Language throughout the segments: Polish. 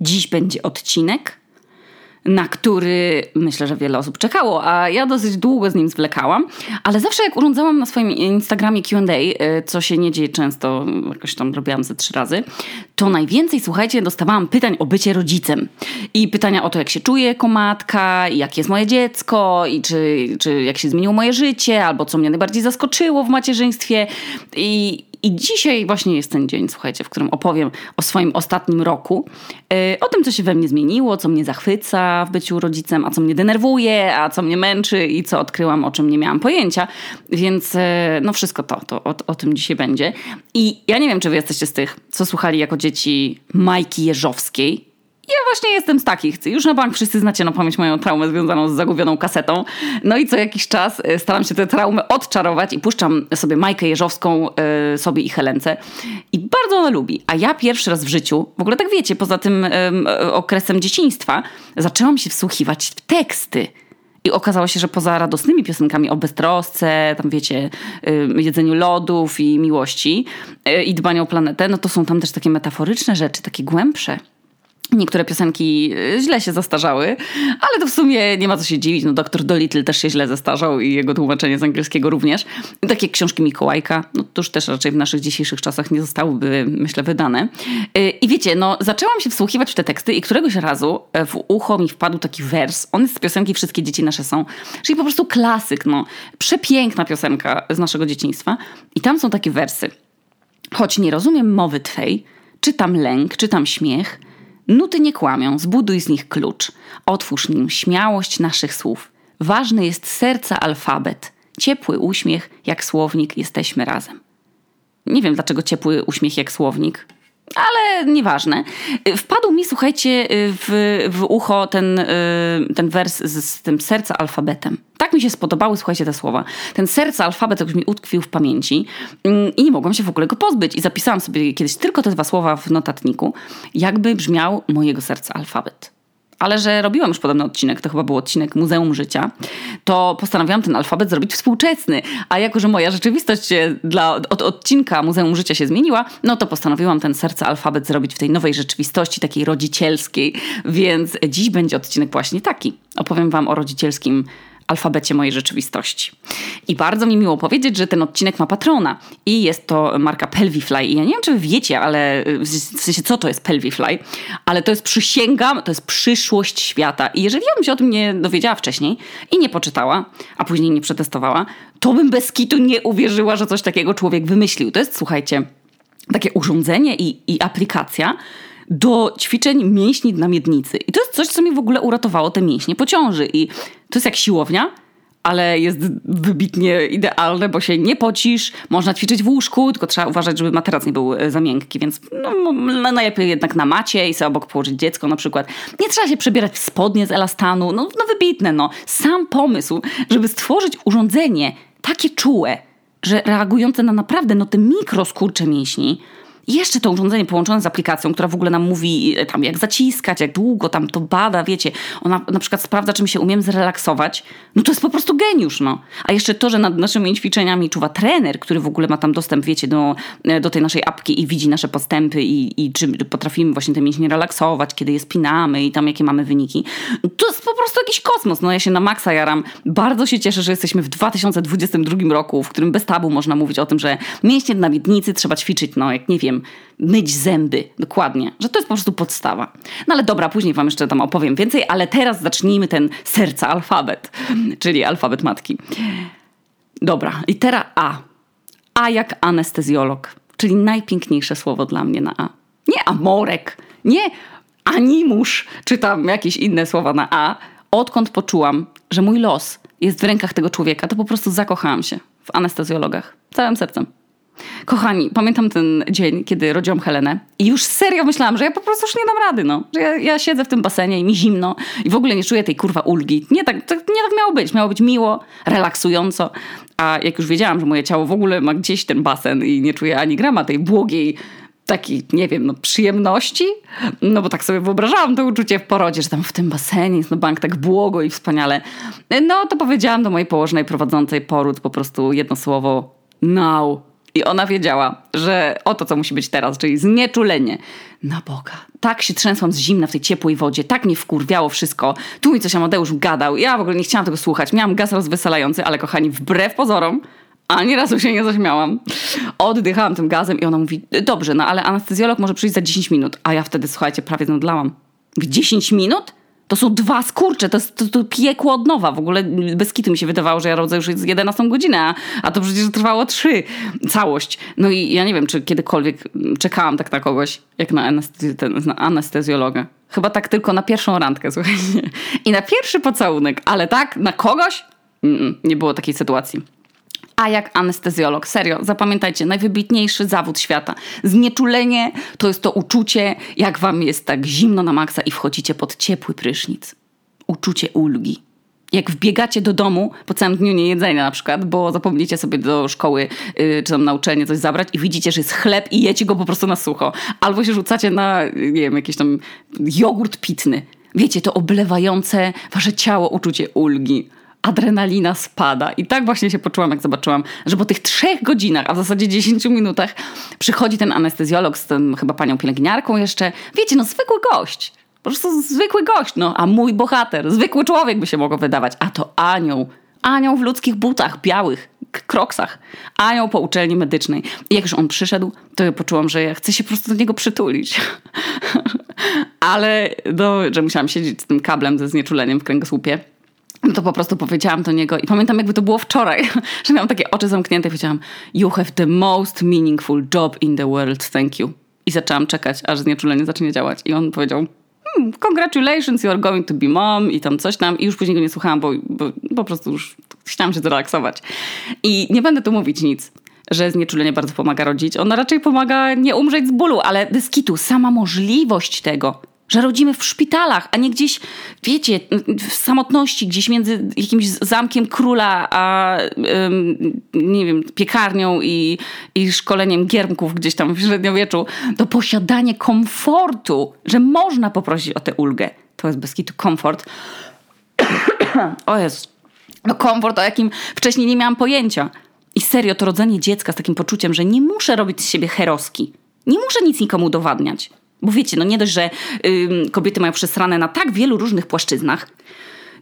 Dziś będzie odcinek, na który myślę, że wiele osób czekało, a ja dosyć długo z nim zwlekałam, ale zawsze jak urządzałam na swoim Instagramie Q&A, y, co się nie dzieje często, jakoś tam robiłam ze trzy razy, to najwięcej, słuchajcie, dostawałam pytań o bycie rodzicem. I pytania o to, jak się czuję jako matka, jak jest moje dziecko i czy, czy jak się zmieniło moje życie, albo co mnie najbardziej zaskoczyło w macierzyństwie. I i dzisiaj właśnie jest ten dzień, słuchajcie, w którym opowiem o swoim ostatnim roku, yy, o tym, co się we mnie zmieniło, co mnie zachwyca w byciu rodzicem, a co mnie denerwuje, a co mnie męczy i co odkryłam, o czym nie miałam pojęcia. Więc yy, no wszystko to, to o, o, tym dzisiaj będzie. I ja nie wiem, czy wy jesteście z tych, co słuchali jako dzieci Majki Jeżowskiej. Ja właśnie jestem z takich. Już na bank wszyscy znacie na pamięć moją traumę związaną z zagubioną kasetą. No i co jakiś czas e, staram się tę traumę odczarować i puszczam sobie Majkę Jeżowską y, sobie i Helence. I bardzo ona lubi. A ja pierwszy raz w życiu, w ogóle tak wiecie, poza tym y, okresem dzieciństwa, zaczęłam się wsłuchiwać w teksty. I okazało się, że poza radosnymi piosenkami o beztrosce, tam wiecie, jedzeniu lodów i miłości i dbaniu o planetę, no to są tam też takie metaforyczne rzeczy, takie głębsze. Niektóre piosenki y, źle się zastarzały, ale to w sumie nie ma co się dziwić. No, doktor Dolittle też się źle zastarzał i jego tłumaczenie z angielskiego również. Takie książki Mikołajka, no to już też raczej w naszych dzisiejszych czasach nie zostałyby, myślę, wydane. Y, I wiecie, no zaczęłam się wsłuchiwać w te teksty i któregoś razu e, w ucho mi wpadł taki wers. On jest z piosenki Wszystkie dzieci nasze są, czyli po prostu klasyk, no. Przepiękna piosenka z naszego dzieciństwa. I tam są takie wersy. Choć nie rozumiem mowy twej, czytam lęk, czytam śmiech – Nuty nie kłamią, zbuduj z nich klucz. Otwórz nim śmiałość naszych słów. Ważny jest serca alfabet. Ciepły uśmiech, jak słownik, jesteśmy razem. Nie wiem dlaczego ciepły uśmiech jak słownik, ale nieważne. Wpadł mi, słuchajcie, w, w ucho ten, ten wers z, z tym serca alfabetem. Tak mi się spodobały, słuchajcie, te słowa. Ten serce alfabet już mi utkwił w pamięci mm, i nie mogłam się w ogóle go pozbyć. I zapisałam sobie kiedyś tylko te dwa słowa w notatniku, jakby brzmiał mojego serca alfabet ale że robiłam już podobny odcinek, to chyba był odcinek Muzeum Życia, to postanowiłam ten alfabet zrobić współczesny. A jako, że moja rzeczywistość dla, od odcinka Muzeum Życia się zmieniła, no to postanowiłam ten serce alfabet zrobić w tej nowej rzeczywistości, takiej rodzicielskiej. Więc dziś będzie odcinek właśnie taki. Opowiem Wam o rodzicielskim alfabecie mojej rzeczywistości. I bardzo mi miło powiedzieć, że ten odcinek ma patrona i jest to marka Pelvifly. I ja nie wiem, czy wiecie, ale w sensie co to jest Pelvifly, ale to jest przysięgam, to jest przyszłość świata. I jeżeli ja bym się o tym nie dowiedziała wcześniej i nie poczytała, a później nie przetestowała, to bym bez kitu nie uwierzyła, że coś takiego człowiek wymyślił. To jest, słuchajcie, takie urządzenie i, i aplikacja, do ćwiczeń mięśni na miednicy. I to jest coś, co mi w ogóle uratowało te mięśnie po ciąży. I to jest jak siłownia, ale jest wybitnie idealne, bo się nie pocisz, można ćwiczyć w łóżku, tylko trzeba uważać, żeby materac nie był e, za miękki, więc no, najlepiej jednak na macie i sobie obok położyć dziecko na przykład. Nie trzeba się przebierać w spodnie z elastanu, no, no wybitne, no. Sam pomysł, żeby stworzyć urządzenie takie czułe, że reagujące na naprawdę no te mikroskurcze mięśni, jeszcze to urządzenie połączone z aplikacją, która w ogóle nam mówi e, tam jak zaciskać, jak długo tam to bada, wiecie. Ona na przykład sprawdza, czy my się umiem zrelaksować. No to jest po prostu geniusz, no. A jeszcze to, że nad naszymi ćwiczeniami czuwa trener, który w ogóle ma tam dostęp, wiecie, do, e, do tej naszej apki i widzi nasze postępy i, i czy potrafimy właśnie te mięśnie relaksować, kiedy je spinamy i tam jakie mamy wyniki. To jest po prostu jakiś kosmos. No ja się na maksa jaram. Bardzo się cieszę, że jesteśmy w 2022 roku, w którym bez tabu można mówić o tym, że mięśnie na miednicy trzeba ćwiczyć, no jak nie wiem, myć zęby, dokładnie, że to jest po prostu podstawa. No ale dobra, później wam jeszcze tam opowiem więcej, ale teraz zacznijmy ten serca alfabet, czyli alfabet matki. Dobra, litera A. A jak anestezjolog, czyli najpiękniejsze słowo dla mnie na A. Nie amorek, nie animusz, czy tam jakieś inne słowa na A. Odkąd poczułam, że mój los jest w rękach tego człowieka, to po prostu zakochałam się w anestezjologach. Całym sercem. Kochani, pamiętam ten dzień, kiedy rodziłam Helenę i już serio myślałam, że ja po prostu już nie dam rady, no. Że ja, ja siedzę w tym basenie i mi zimno i w ogóle nie czuję tej kurwa ulgi. Nie tak, tak, nie tak miało być. Miało być miło, relaksująco. A jak już wiedziałam, że moje ciało w ogóle ma gdzieś ten basen i nie czuję ani grama tej błogiej takiej, nie wiem, no, przyjemności, no bo tak sobie wyobrażałam to uczucie w porodzie, że tam w tym basenie jest no bank tak błogo i wspaniale. No to powiedziałam do mojej położnej prowadzącej poród po prostu jedno słowo now I ona wiedziała, że oto co musi być teraz, czyli znieczulenie. Na Boga. Tak się trzęsłam z zimna w tej ciepłej wodzie, tak mnie wkurwiało wszystko. Tu mi coś Amadeusz gadał, ja w ogóle nie chciałam tego słuchać. Miałam gaz rozweselający, ale kochani, wbrew pozorom, ani razu się nie zaśmiałam. Oddychałam tym gazem i ona mówi, dobrze, no ale anestezjolog może przyjść za 10 minut. A ja wtedy, słuchajcie, prawie zemdlałam. W 10 minut? To są dwa skurcze, to jest to, to piekło od nowa. W ogóle bez kitu mi się wydawało, że ja rodzę już 11 godzinę, a, a to przecież trwało trzy. Całość. No i ja nie wiem, czy kiedykolwiek czekałam tak na kogoś, jak na, na anestezjologę. Chyba tak tylko na pierwszą randkę, słuchajcie. I na pierwszy pocałunek, ale tak na kogoś? Mm, nie było takiej sytuacji a jak anestezjolog. Serio, zapamiętajcie, najwybitniejszy zawód świata. Znieczulenie to jest to uczucie, jak wam jest tak zimno na maksa i wchodzicie pod ciepły prysznic. Uczucie ulgi. Jak wbiegacie do domu po całym dniu niejedzenia na przykład, bo zapomnicie sobie do szkoły yy, czy tam na uczenie coś zabrać i widzicie, że jest chleb i jecie go po prostu na sucho. Albo się rzucacie na, nie wiem, jakiś tam jogurt pitny. Wiecie, to oblewające wasze ciało uczucie ulgi adrenalina spada. I tak właśnie się poczułam, jak zobaczyłam, że po tych trzech godzinach, a w zasadzie 10 minutach, przychodzi ten anestezjolog z tym chyba panią pielęgniarką jeszcze. Wiecie, no zwykły gość. Po prostu zwykły gość, no, a mój bohater, zwykły człowiek by się mogło wydawać, a to anioł. Anioł w ludzkich butach, białych, kroksach. Anioł po uczelni medycznej. I jak już on przyszedł, to ja poczułam, że ja chcę się po prostu do niego przytulić. Ale, no, że musiałam siedzieć z tym kablem ze znieczuleniem w kręgosłupie no to po prostu powiedziałam do niego i pamiętam jakby to było wczoraj, że miałam takie oczy zamknięte i powiedziałam You have the most meaningful job in the world, thank you. I zaczęłam czekać, aż znieczulenie zacznie działać. I on powiedział hmm, congratulations, you are going to be mom i tam coś tam. I już później go nie słuchałam, bo, bo po prostu już chciałam się zrelaksować. I nie będę tu mówić nic, że znieczulenie bardzo pomaga rodzić. Ona raczej pomaga nie umrzeć z bólu, ale dyskitu, sama możliwość tego, że rodzimy w szpitalach, a nie gdzieś, wiecie, w samotności, gdzieś między jakimś zamkiem króla, a nie wiem, piekarnią i, i szkoleniem giermków gdzieś tam w średniowieczu. To posiadanie komfortu, że można poprosić o tę ulgę. To jest bez kitu komfort. o jest. No komfort, o jakim wcześniej nie miałam pojęcia. I serio, to rodzenie dziecka z takim poczuciem, że nie muszę robić z siebie heroski. Nie muszę nic nikomu udowadniać. Bo wiecie, no nie dość, że y, kobiety mają przesrane na tak wielu różnych płaszczyznach,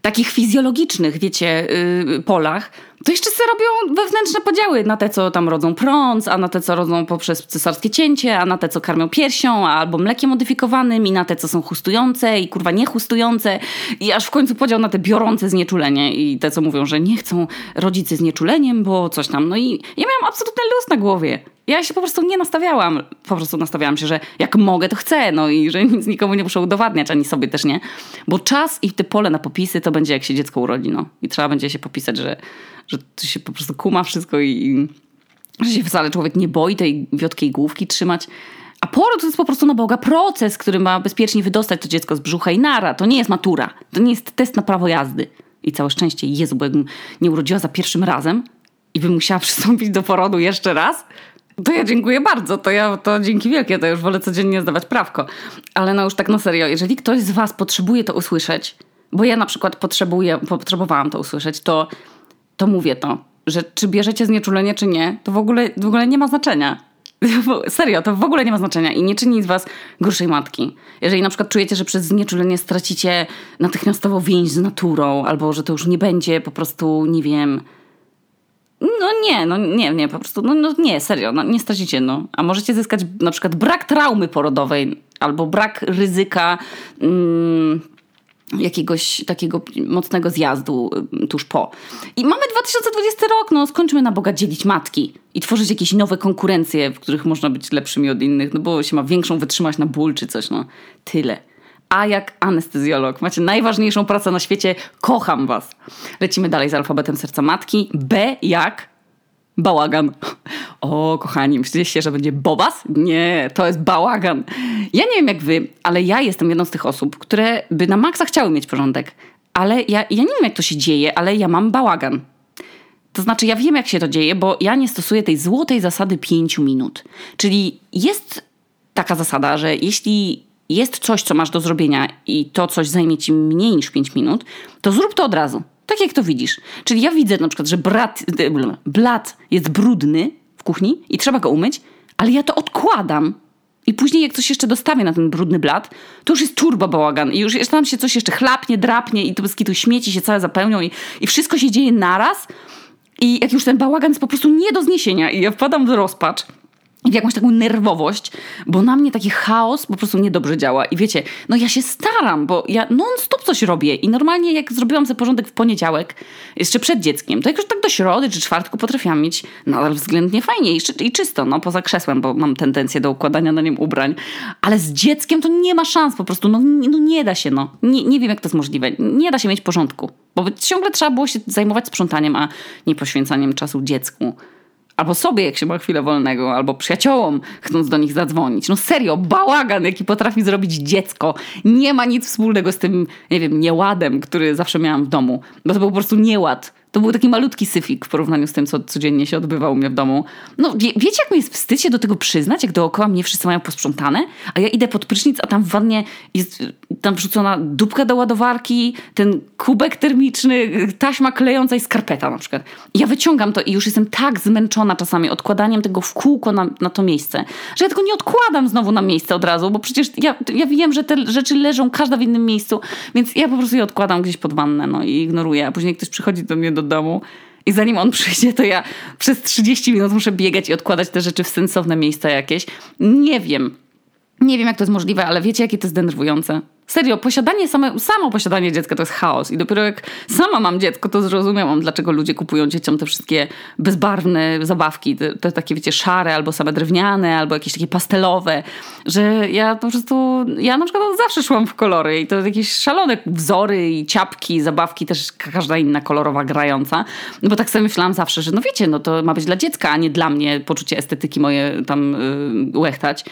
takich fizjologicznych, wiecie, y, polach, to jeszcze sobie robią wewnętrzne podziały na te, co tam rodzą prąd, a na te, co rodzą poprzez cesarskie cięcie, a na te, co karmią piersią, albo mlekiem modyfikowanym i na te, co są chustujące i kurwa niechustujące i aż w końcu podział na te biorące znieczulenie i te, co mówią, że nie chcą ze znieczuleniem, bo coś tam. No i ja miałam absolutny luz na głowie. Ja się po prostu nie nastawiałam. Po prostu nastawiałam się, że jak mogę, to chcę. No i że nic nikomu nie muszę udowadniać, ani sobie też nie. Bo czas i te pole na popisy to będzie jak się dziecko urodzi. No. I trzeba będzie się popisać, że, że to się po prostu kuma wszystko i, i że się wcale człowiek nie boi tej wiotkiej główki trzymać. A poród to jest po prostu na Boga proces, który ma bezpiecznie wydostać to dziecko z brzucha i nara. To nie jest matura. To nie jest test na prawo jazdy. I całe szczęście, Jezu, bo jakbym nie urodziła za pierwszym razem i bym musiała przystąpić do porodu jeszcze raz, to ja dziękuję bardzo, to ja to dzięki wielkie, to już wolę codziennie zdawać prawko. Ale no już tak na serio, jeżeli ktoś z was potrzebuje to usłyszeć, bo ja na przykład potrzebuję, potrzebowałam to usłyszeć, to, to mówię to, że czy bierzecie znieczulenie, czy nie, to w ogóle, w ogóle nie ma znaczenia. Serio, to w ogóle nie ma znaczenia i nie czyni z was gorszej matki. Jeżeli na przykład czujecie, że przez znieczulenie stracicie natychmiastowo więź z naturą, albo że to już nie będzie po prostu, nie wiem, no nie, no nie, nie, po prostu, no, no nie, serio, no, nie stracicie, no. A możecie zyskać na przykład brak traumy porodowej albo brak ryzyka mm, jakiegoś takiego mocnego zjazdu mm, tuż po. I mamy 2020 rok, no skończmy na Boga dzielić matki i tworzyć jakieś nowe konkurencje, w których można być lepszymi od innych, no bo się ma większą wytrzymać na ból czy coś, no. Tyle. A jak anestezjolog. Macie najważniejszą pracę na świecie. Kocham was. Lecimy dalej z alfabetem serca matki. B jak bałagan. O, kochani, myślicie, że będzie bobas? Nie, to jest bałagan. Ja nie wiem jak wy, ale ja jestem jedną z tych osób, które by na maksa chciały mieć porządek. Ale ja, ja nie wiem jak to się dzieje, ale ja mam bałagan. To znaczy, ja wiem, jak się to dzieje, bo ja nie stosuję tej złotej zasady pięciu minut. Czyli jest taka zasada, że jeśli jest coś, co masz do zrobienia i to coś zajmie ci mniej niż 5 minut, to zrób to od razu. Tak jak to widzisz. Czyli ja widzę na przykład, że brat, blat jest brudny w kuchni i trzeba go umyć, ale ja to odkładam. I później jak coś jeszcze dostawię na ten brudny blat, to już jest turbo bałagan i już tam się coś jeszcze chlapnie, drapnie i to bez kitu śmieci się całe zapełnią i, i wszystko się dzieje naraz. I jak już ten bałagan jest po prostu nie do zniesienia i ja wpadam w rozpacz w jakąś taką nerwowość, bo na mnie taki chaos po prostu niedobrze działa. I wiecie, no ja się staram, bo ja non-stop coś robię i normalnie jak zrobiłam sobie porządek w poniedziałek, jeszcze przed dzieckiem, to jak już tak do środy czy czwartku potrafiłam mieć nadal względnie fajnie i, i czysto, no poza krzesłem, bo mam tendencję do układania na nim ubrań. Ale z dzieckiem to nie ma szans po prostu, no, no nie da się, no. Nie, nie wiem jak to jest możliwe. Nie da się mieć porządku, bo ciągle trzeba było się zajmować sprzątaniem, a nie poświęcaniem czasu dziecku albo sobie, jak się ma chwilę wolnego, albo przyjaciołom, chcąc do nich zadzwonić. No serio, bałagan, jaki potrafi zrobić dziecko. Nie ma nic wspólnego z tym, nie wiem, nieładem, który zawsze miałam w domu. Bo to był po prostu nieład. To był taki malutki syfik w porównaniu z tym, co codziennie się odbywa u mnie w domu. No wie, wiecie, jak mi jest wstyd się do tego przyznać, jak dookoła mnie wszyscy mają posprzątane, a ja idę pod prysznic, a tam w wannie jest tam wrzucona dupka do ładowarki, ten kubek termiczny, taśma klejąca i skarpeta na przykład. I ja wyciągam to i już jestem tak zmęczona czasami odkładaniem tego w kółko na, na to miejsce, że ja tego nie odkładam znowu na miejsce od razu, bo przecież ja, ja wiem, że te rzeczy leżą każda w innym miejscu, więc ja po prostu je odkładam gdzieś pod wannę no, i ignoruję, a później ktoś przychodzi do mnie do domu i zanim on przyjdzie, to ja przez 30 minut muszę biegać i odkładać te rzeczy w sensowne miejsca jakieś. Nie wiem. Nie wiem, jak to jest możliwe, ale wiecie, jakie to jest denerwujące? Serio, posiadanie same, samo posiadanie dziecka to jest chaos. I dopiero jak sama mam dziecko, to zrozumiałam, dlaczego ludzie kupują dzieciom te wszystkie bezbarwne zabawki, te, te, takie, wiecie, szare, albo same drewniane, albo jakieś takie pastelowe, że ja po prostu, ja na przykład zawsze szłam w kolory i to jakieś szalone wzory i ciapki, zabawki, też każda inna kolorowa grająca. No bo tak sobie myślałam zawsze, że no wiecie, no to ma być dla dziecka, a nie dla mnie poczucie estetyki moje tam yy, łechtać.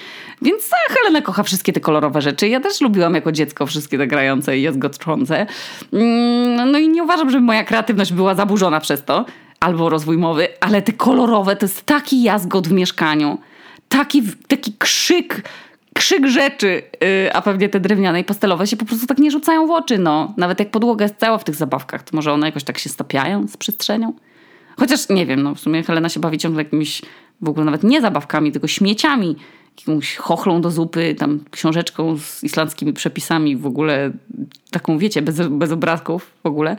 Więc ta Helena kocha wszystkie te kolorowe rzeczy. Ja też lubiłam jako dziecko wszystkie te grające i jazgoczące. Mm, no i nie uważam, żeby moja kreatywność była zaburzona przez to. Albo rozwój mowy, ale te kolorowe to jest taki jazgot w mieszkaniu. Taki, taki krzyk krzyk rzeczy, yy, a pewnie te drewniane i pastelowe się po prostu tak nie rzucają w oczy, no. Nawet jak podłoga jest cała w tych zabawkach, to może one jakoś tak się stapiają z przestrzenią? Chociaż nie wiem, no w sumie Helena się bawi ciągle jakimiś w ogóle nawet nie zabawkami, tylko śmieciami jakąś chochlą do zupy, tam książeczką z islandzkimi przepisami, w ogóle taką, wiecie, bez, bez obrazków w ogóle.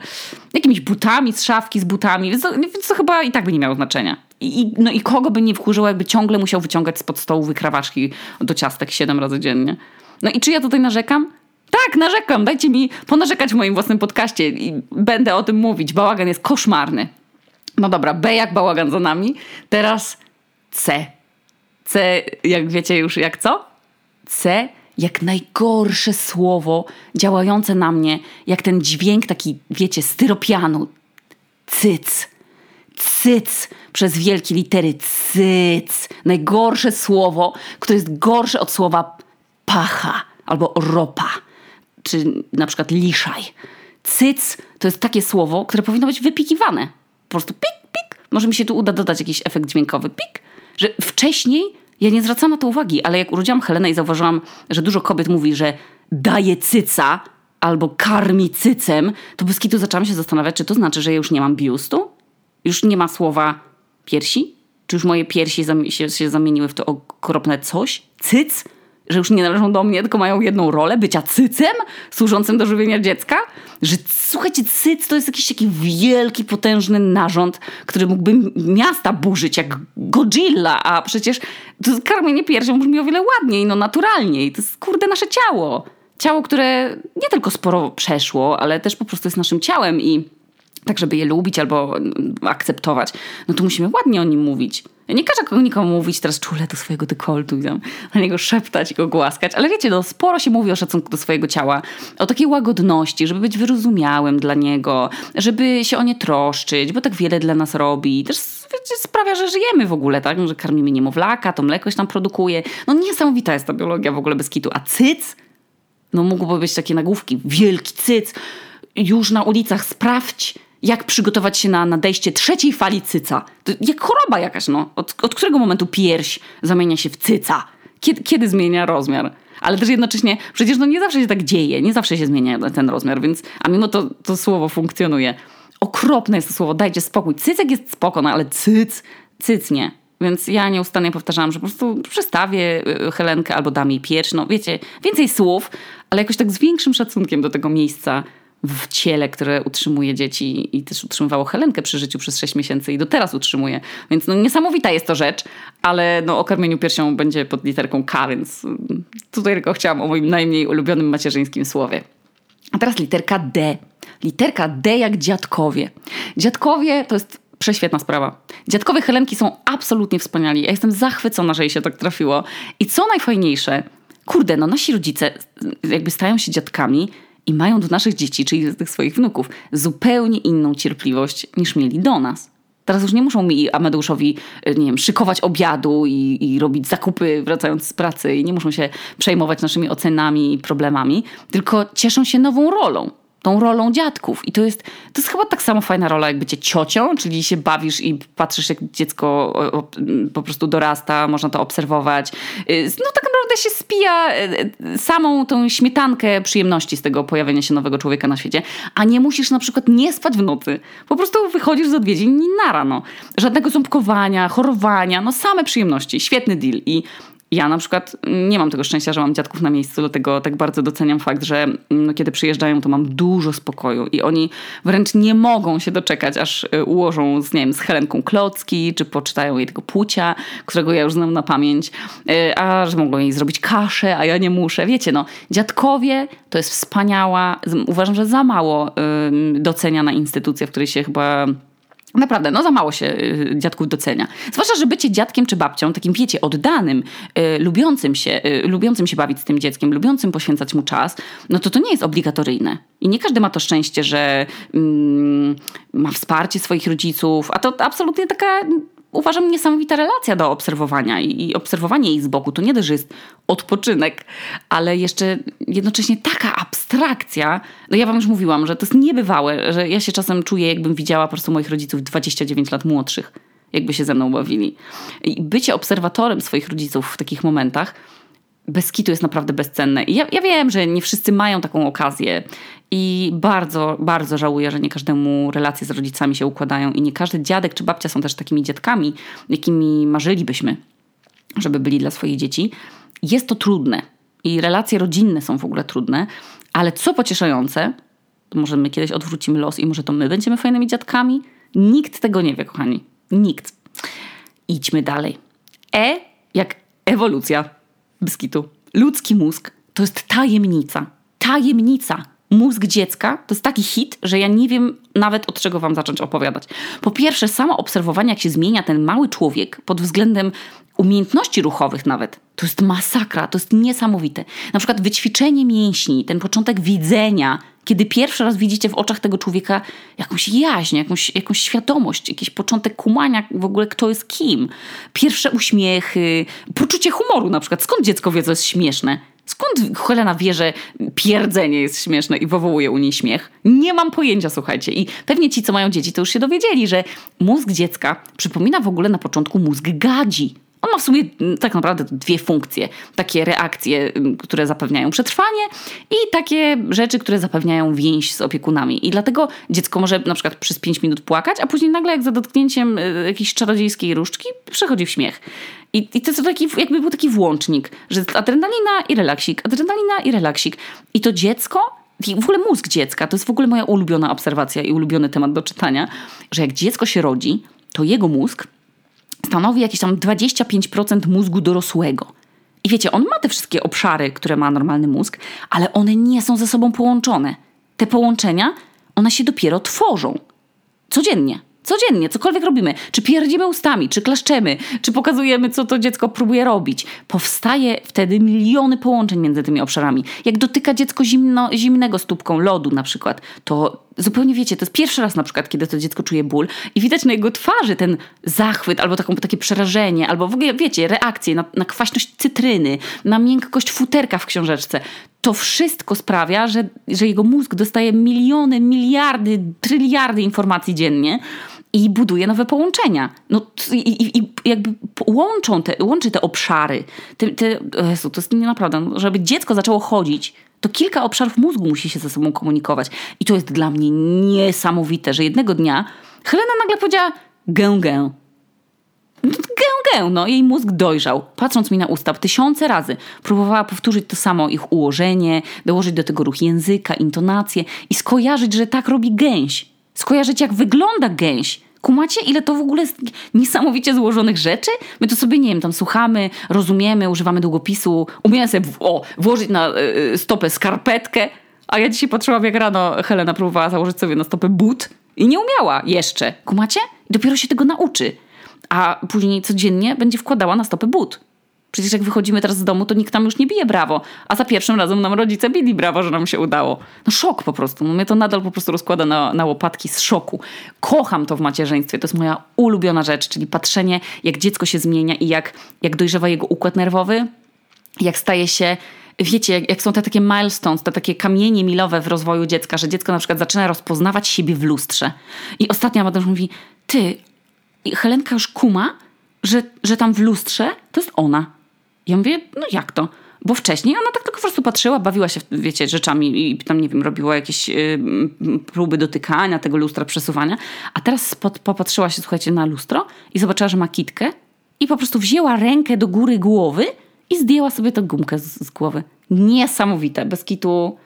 Jakimiś butami z szafki, z butami, więc to, więc to chyba i tak by nie miało znaczenia. I, no i kogo by nie wkurzyło, jakby ciągle musiał wyciągać spod stołu wykrawaczki do ciastek siedem razy dziennie. No i czy ja tutaj narzekam? Tak, narzekam. Dajcie mi ponarzekać w moim własnym podcaście i będę o tym mówić. Bałagan jest koszmarny. No dobra, B jak bałagan za nami. Teraz C C, jak wiecie już jak co? C jak najgorsze słowo działające na mnie, jak ten dźwięk taki, wiecie, styropianu. Cyc. Cyc przez wielkie litery. Cyc. Najgorsze słowo, które jest gorsze od słowa pacha albo ropa, czy na przykład liszaj. Cyc to jest takie słowo, które powinno być wypikiwane. Po prostu pik, pik. Może mi się tu uda dodać jakiś efekt dźwiękowy. Pik że wcześniej ja nie zwracałam na to uwagi, ale jak urodziłam Helenę i zauważyłam, że dużo kobiet mówi, że daje cyca albo karmi cycem, to bez kitu zaczęłam się zastanawiać, czy to znaczy, że ja już nie mam biustu? Już nie ma słowa piersi? Czy już moje piersi się, się zamieniły w to okropne coś? Cyc? Że już nie należą do mnie, tylko mają jedną rolę, bycia cycem służącym do żywienia dziecka? Że słuchajcie, cyc to jest jakiś taki wielki, potężny narząd, który mógłby miasta burzyć jak Godzilla, a przecież to karmienie piersią brzmi o wiele ładniej, no naturalniej. To jest kurde nasze ciało. Ciało, które nie tylko sporo przeszło, ale też po prostu jest naszym ciałem i tak, żeby je lubić albo akceptować, no to musimy ładnie o nim mówić. Nie każę nikomu mówić teraz czule do swojego dekoltu i tam na niego szeptać i go głaskać, ale wiecie, no sporo się mówi o szacunku do swojego ciała, o takiej łagodności, żeby być wyrozumiałym dla niego, żeby się o nie troszczyć, bo tak wiele dla nas robi. Też wiecie, sprawia, że żyjemy w ogóle, tak? Że karmimy niemowlaka, to mleko się tam produkuje. No niesamowita jest ta biologia w ogóle bez kitu. A cyc? No mógłby być takie nagłówki. Wielki cyc. Już na ulicach sprawdź jak przygotować się na nadejście trzeciej fali cyca. To jak choroba jakaś, no. Od, od którego momentu pierś zamienia się w cyca? Kiedy, kiedy zmienia rozmiar? Ale też jednocześnie, przecież no nie zawsze się tak dzieje, nie zawsze się zmienia ten rozmiar, więc, a mimo to to słowo funkcjonuje. Okropne jest to słowo, dajcie spokój. Cycek jest spoko, no ale cyc, cyc nie. Więc ja nieustannie powtarzałam, że po prostu przestawię y, Helenkę albo dam jej pierś. No wiecie, więcej słów, ale jakoś tak z większym szacunkiem do tego miejsca w ciele, które utrzymuje dzieci i też utrzymywało Helenkę przy życiu przez 6 miesięcy i do teraz utrzymuje. Więc no, niesamowita jest to rzecz, ale no, o karmieniu piersią będzie pod literką K, więc mm, tutaj tylko chciałam o moim najmniej ulubionym macierzyńskim słowie. A teraz literka D. Literka D jak dziadkowie. Dziadkowie to jest prześwietna sprawa. Dziadkowie Helenki są absolutnie wspaniali. Ja jestem zachwycona, że jej się tak trafiło. I co najfajniejsze, kurde, no nasi rodzice jakby stają się dziadkami i mają do naszych dzieci, czyli do tych swoich wnuków, zupełnie inną cierpliwość niż mieli do nas. Teraz już nie muszą mi Amadeuszowi, nie wiem, szykować obiadu i, i robić zakupy wracając z pracy i nie muszą się przejmować naszymi ocenami i problemami, tylko cieszą się nową rolą tą rolą dziadków. I to jest, to jest chyba tak samo fajna rola, jak bycie ciocią, czyli się bawisz i patrzysz, jak dziecko po prostu dorasta, można to obserwować. Y, no tak naprawdę się spija y, samą tą śmietankę przyjemności z tego pojawienia się nowego człowieka na świecie, a nie musisz na przykład nie spać w nocy. Po prostu wychodzisz z odwiedzin na rano. Żadnego ząbkowania, chorowania, no same przyjemności. Świetny deal. I ja na przykład nie mam tego szczęścia, że mam dziadków na miejscu, dlatego tak bardzo doceniam fakt, że mm, no, kiedy przyjeżdżają, to mam dużo spokoju i oni wręcz nie mogą się doczekać, aż y, ułożą z, nie wiem, z Helenką klocki, czy poczytają jej tego płcia, którego ja już znam na pamięć, y, a że mogą jej zrobić kaszę, a ja nie muszę. Wiecie, no, dziadkowie to jest wspaniała, uważam, że za mało doceniana instytucja, w której się chyba Naprawdę, no za mało się y, dziadków docenia. Zwłaszcza, że bycie dziadkiem czy babcią, takim wiecie, oddanym, y, lubiącym się, y, lubiącym się bawić z tym dzieckiem, lubiącym poświęcać mu czas, no to to nie jest obligatoryjne. I nie każdy ma to szczęście, że mm, ma wsparcie swoich rodziców, a to absolutnie taka uważam, niesamowita relacja do obserwowania i, obserwowanie jej z boku. To nie dość, że jest odpoczynek, ale jeszcze jednocześnie taka abstrakcja. No ja wam już mówiłam, że to jest niebywałe, że ja się czasem czuję, jakbym widziała po prostu moich rodziców 29 lat młodszych, jakby się ze mną bawili. I bycie obserwatorem swoich rodziców w takich momentach bez kitu jest naprawdę bezcenne. I ja, ja wiem, że nie wszyscy mają taką okazję i bardzo, bardzo żałuję, że nie każdemu relacje z rodzicami się układają i nie każdy dziadek czy babcia są też takimi dziadkami, jakimi marzylibyśmy, żeby byli dla swoich dzieci. Jest to trudne i relacje rodzinne są w ogóle trudne, ale co pocieszające, to może my kiedyś odwrócimy los i może to my będziemy fajnymi dziadkami? Nikt tego nie wie, kochani. Nikt. Idźmy dalej. E jak ewolucja. Biskitu. Ludzki mózg to jest tajemnica. Tajemnica mózg dziecka to jest taki hit, że ja nie wiem nawet od czego wam zacząć opowiadać. Po pierwsze, samo obserwowanie, jak się zmienia ten mały człowiek pod względem umiejętności ruchowych nawet. To jest masakra, to jest niesamowite. Na przykład wyćwiczenie mięśni, ten początek widzenia, kiedy pierwszy raz widzicie w oczach tego człowieka jakąś jaźń, jakąś, jakąś świadomość, jakiś początek kumania w ogóle kto jest kim. Pierwsze uśmiechy, poczucie humoru na przykład. Skąd dziecko wie, co jest śmieszne? Skąd Helena wie, że pierdzenie jest śmieszne i wywołuje u niej śmiech? Nie mam pojęcia, słuchajcie. I pewnie ci, co mają dzieci, to już się dowiedzieli, że mózg dziecka przypomina w ogóle na początku mózg gadzi. On ma w sumie mm, tak naprawdę dwie funkcje. Takie reakcje, mm, które zapewniają przetrwanie i takie rzeczy, które zapewniają więź z opiekunami. I dlatego dziecko może na przykład przez 5 minut płakać, a później nagle jak za dotknięciem y, jakiejś czarodziejskiej różdżki przechodzi w śmiech. I, i to jest taki, jakby był taki włącznik, że adrenalina i relaksik, adrenalina i relaksik. I to dziecko i w ogóle mózg dziecka, to jest w ogóle moja ulubiona obserwacja i ulubiony temat do czytania, że jak dziecko się rodzi, to jego mózg stanowi jakieś tam 25% mózgu dorosłego. I wiecie, on ma te wszystkie obszary, które ma normalny mózg, ale one nie są ze sobą połączone. Te połączenia, one się dopiero tworzą. Codziennie. Codziennie, cokolwiek robimy, czy pierdzimy ustami, czy klaszczemy, czy pokazujemy, co to dziecko próbuje robić, powstaje wtedy miliony połączeń między tymi obszarami. Jak dotyka dziecko zimno, zimnego stópką lodu na przykład, to zupełnie wiecie, to jest pierwszy raz na przykład, kiedy to dziecko czuje ból i widać na jego twarzy ten zachwyt, albo taką, takie przerażenie, albo w ogóle, wiecie, reakcje na, na kwaśność cytryny, na miękkość futerka w książeczce. To wszystko sprawia, że, że jego mózg dostaje miliony, miliardy, tryliardy informacji dziennie, i buduje nowe połączenia. No, i, i, i jakby łączą te, łączy te obszary. Te, te, Jezu, to jest naprawdę, no, żeby dziecko zaczęło chodzić, to kilka obszarów mózgu musi się ze sobą komunikować. I to jest dla mnie niesamowite, że jednego dnia Helena nagle powiedziała gę, gę. Gę, gę, no jej mózg dojrzał. Patrząc mi na usta tysiące razy, próbowała powtórzyć to samo ich ułożenie, dołożyć do tego ruch języka, intonację i skojarzyć, że tak robi gęś. Skojarzyć, jak wygląda gęś. Kumacie, ile to w ogóle jest niesamowicie złożonych rzeczy? My to sobie, nie wiem, tam słuchamy, rozumiemy, używamy długopisu, umiemy sobie w, o, włożyć na y, stopę skarpetkę, a ja dzisiaj patrzyłam, jak rano Helena próbowała założyć sobie na stopę but i nie umiała jeszcze. Kumacie? Dopiero się tego nauczy. A później codziennie będzie wkładała na stopę but. Przecież jak wychodzimy teraz z domu, to nikt nam już nie bije brawo. A za pierwszym razem nam rodzice bili brawo, że nam się udało. No szok po prostu. No mnie to nadal po prostu rozkłada na, na łopatki z szoku. Kocham to w macierzyństwie. To jest moja ulubiona rzecz, czyli patrzenie, jak dziecko się zmienia i jak, jak dojrzewa jego układ nerwowy, jak staje się wiecie, jak, są te takie milestones, te takie kamienie milowe w rozwoju dziecka, że dziecko na przykład zaczyna rozpoznawać siebie w lustrze. I ostatnia Mateusz mówi, ty, Helenka już kuma, że, że tam w lustrze to jest ona. Ja mówię, no jak to? Bo wcześniej ona tak tylko po prostu patrzyła, bawiła się, wiecie, rzeczami i tam, nie wiem, robiła jakieś y, próby dotykania tego lustra, przesuwania. A teraz popatrzyła się, słuchajcie, na lustro i zobaczyła, że ma kitkę i po prostu wzięła rękę do góry głowy i zdjęła sobie tę gumkę z, z głowy. Niesamowite. Bez kitu,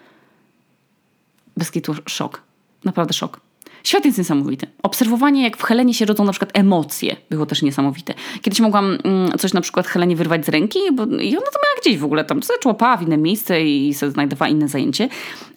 bez kitu szok. Naprawdę szok. Świat jest niesamowity. Obserwowanie, jak w Helenie się rodzą na przykład emocje, było też niesamowite. Kiedyś mogłam mm, coś na przykład Helenie wyrwać z ręki bo, i ona to miała gdzieś w ogóle tam, zaczłapała w inne miejsce i sobie znajdowała inne zajęcie.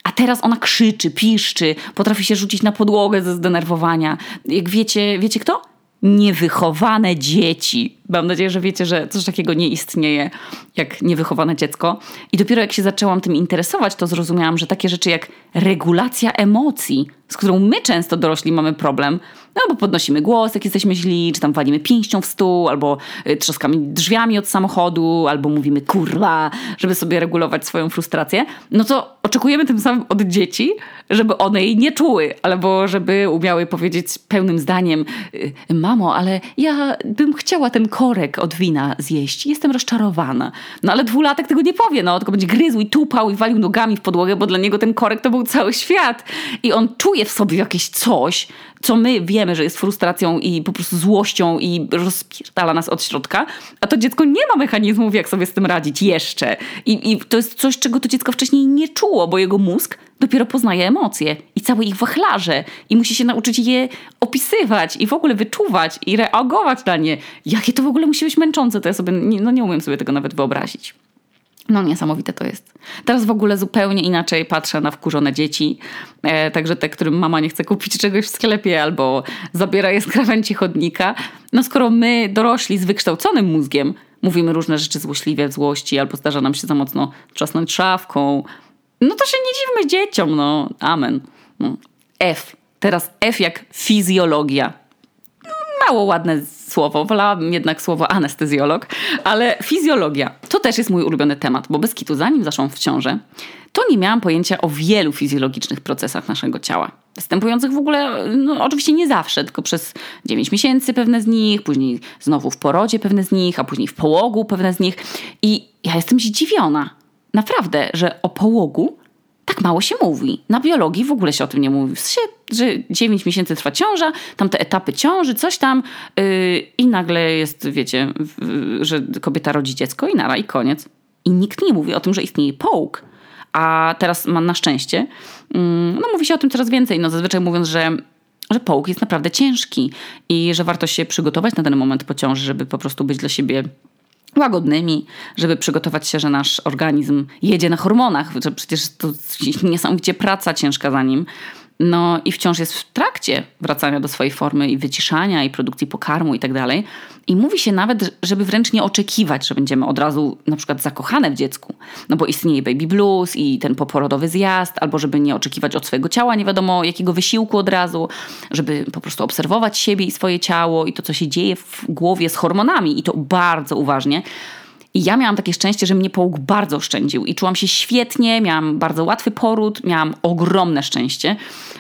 A teraz ona krzyczy, piszczy, potrafi się rzucić na podłogę ze zdenerwowania. Jak wiecie, wiecie kto? Niewychowane dzieci. Mam nadzieję, że wiecie, że coś takiego nie istnieje jak niewychowane dziecko. I dopiero jak się zaczęłam tym interesować, to zrozumiałam, że takie rzeczy jak regulacja emocji, z którą my często dorośli mamy problem, no bo podnosimy głos, jak jesteśmy źli, czy tam walimy pięścią w stół, albo y, trzaskamy drzwiami od samochodu, albo mówimy kurwa, żeby sobie regulować swoją frustrację, no to oczekujemy tym samym od dzieci, żeby one jej nie czuły, albo żeby umiały powiedzieć pełnym zdaniem y, mamo, ale ja bym chciała ten korek od wina zjeść, jestem rozczarowana. No ale dwulatek tego nie powie, no tylko będzie gryzł i tupał i walił nogami w podłogę, bo dla niego ten korek to był cały świat. I on czuje w sobie jakieś coś, co my wiemy, że jest frustracją i po prostu złością i rozpierdala nas od środka, a to dziecko nie ma mechanizmów, jak sobie z tym radzić jeszcze. I, I to jest coś, czego to dziecko wcześniej nie czuło, bo jego mózg dopiero poznaje emocje i całe ich wachlarze i musi się nauczyć je opisywać i w ogóle wyczuwać i reagować na nie. Jakie to w ogóle musi być męczące, to ja sobie, no nie umiem sobie tego nawet wyobrazić. No niesamowite to jest. Teraz w ogóle zupełnie inaczej patrzę na wkurzone dzieci, e, także te, którym mama nie chce kupić czegoś w sklepie albo zabiera je z krawędzi chodnika. No skoro my, dorośli z wykształconym mózgiem, mówimy różne rzeczy złośliwie w złości albo zdarza nam się za mocno trzasnąć szafką, no to się nie dziwmy dzieciom, no. Amen. No. F. Teraz F jak fizjologia. Mało ładne słowo, wolałabym jednak słowo anestezjolog, ale fizjologia to też jest mój ulubiony temat, bo bez kitu, zanim zaszłam w ciążę, to nie miałam pojęcia o wielu fizjologicznych procesach naszego ciała. Występujących w ogóle, no oczywiście nie zawsze, tylko przez 9 miesięcy pewne z nich, później znowu w porodzie pewne z nich, a później w połogu pewne z nich. I ja jestem zdziwiona, naprawdę, że o połogu tak mało się mówi. Na biologii w ogóle się o tym nie mówi. W sensie, że 9 miesięcy trwa ciąża, tam te etapy ciąży, coś tam yy, i nagle jest, wiecie, yy, że kobieta rodzi dziecko i nara i koniec. I nikt nie mówi o tym, że istnieje połóg. A teraz ma na szczęście, yy, no mówi się o tym coraz więcej, no zazwyczaj mówiąc, że że połóg jest naprawdę ciężki i że warto się przygotować na ten moment po ciąży, żeby po prostu być dla siebie łagodnymi, żeby przygotować się, że nasz organizm jedzie na hormonach, że przecież to niesamowicie praca ciężka za nim. No i wciąż jest w trakcie wracania do swojej formy i wyciszania i produkcji pokarmu i tak dalej. I mówi się nawet, żeby wręcz nie oczekiwać, że będziemy od razu na przykład zakochane w dziecku, no bo istnieje baby blues i ten poporodowy zjazd, albo żeby nie oczekiwać od swojego ciała nie wiadomo jakiego wysiłku od razu, żeby po prostu obserwować siebie i swoje ciało i to, co się dzieje w głowie z hormonami i to bardzo uważnie. I ja miałam takie szczęście, że mnie połóg bardzo oszczędził. I czułam się świetnie, miałam bardzo łatwy poród, miałam ogromne szczęście,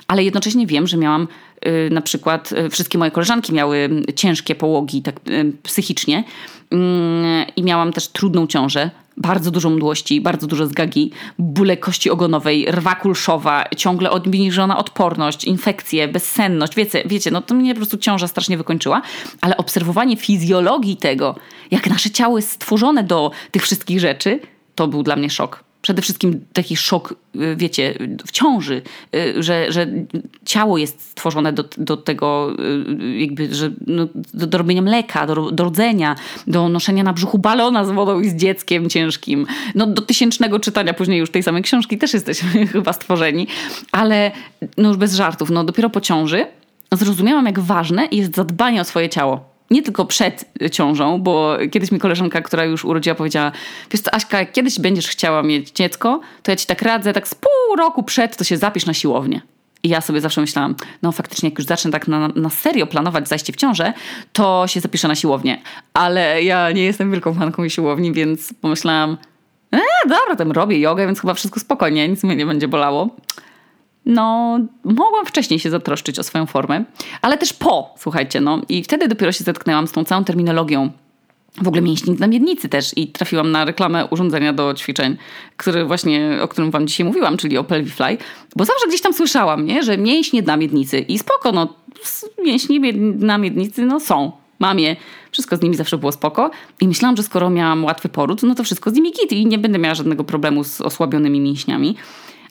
ale jednocześnie wiem, że miałam y, na przykład y, wszystkie moje koleżanki miały ciężkie połogi tak y, psychicznie mm, i miałam też trudną ciążę, bardzo dużo mdłości, bardzo dużo zgagi, bóle kości ogonowej, rwa kulszowa, ciągle obniżona odporność, infekcje, bezsenność. Wiecie, wiecie, no to mnie po prostu ciąża strasznie wykończyła, ale obserwowanie fizjologii tego, jak nasze ciało jest stworzone do tych wszystkich rzeczy, to był dla mnie szok przede wszystkim taki szok, y, wiecie, w ciąży, y, że, że ciało jest stworzone do, do tego, y, jakby, że no, do, do robienia mleka, do, do rodzenia, do noszenia na brzuchu balona z wodą i z dzieckiem ciężkim. No, do tysięcznego czytania później już tej samej książki też jesteśmy chyba stworzeni, ale no już bez żartów, no dopiero po ciąży zrozumiałam, jak ważne jest zadbanie o swoje ciało nie tylko przed ciążą, bo kiedyś mi koleżanka, która już urodziła, powiedziała: Wiesz co, Aśka, jak kiedyś będziesz chciała mieć dziecko, to ja ci tak radzę, tak z pół roku przed, to się zapisz na siłownię. I ja sobie zawsze myślałam, no faktycznie, jak już zacznę tak na, na serio planować zajście w ciążę, to się zapiszę na siłownię. Ale ja nie jestem wielką fanką siłowni, więc pomyślałam, e, dobra, tam robię jogę, więc chyba wszystko spokojnie, nic mnie nie będzie bolało no, mogłam wcześniej się zatroszczyć o swoją formę, ale też po, słuchajcie, no. I wtedy dopiero się zetknęłam z tą całą terminologią w ogóle mięśni na miednicy też i trafiłam na reklamę urządzenia do ćwiczeń, który właśnie, o którym wam dzisiaj mówiłam, czyli o Pelvify, bo zawsze gdzieś tam słyszałam, nie, że mięśnie na miednicy. I spoko, no mięśnie na miednicy, no są, mam je, wszystko z nimi zawsze było spoko. I myślałam, że skoro miałam łatwy poród, no to wszystko z nimi git i nie będę miała żadnego problemu z osłabionymi mięśniami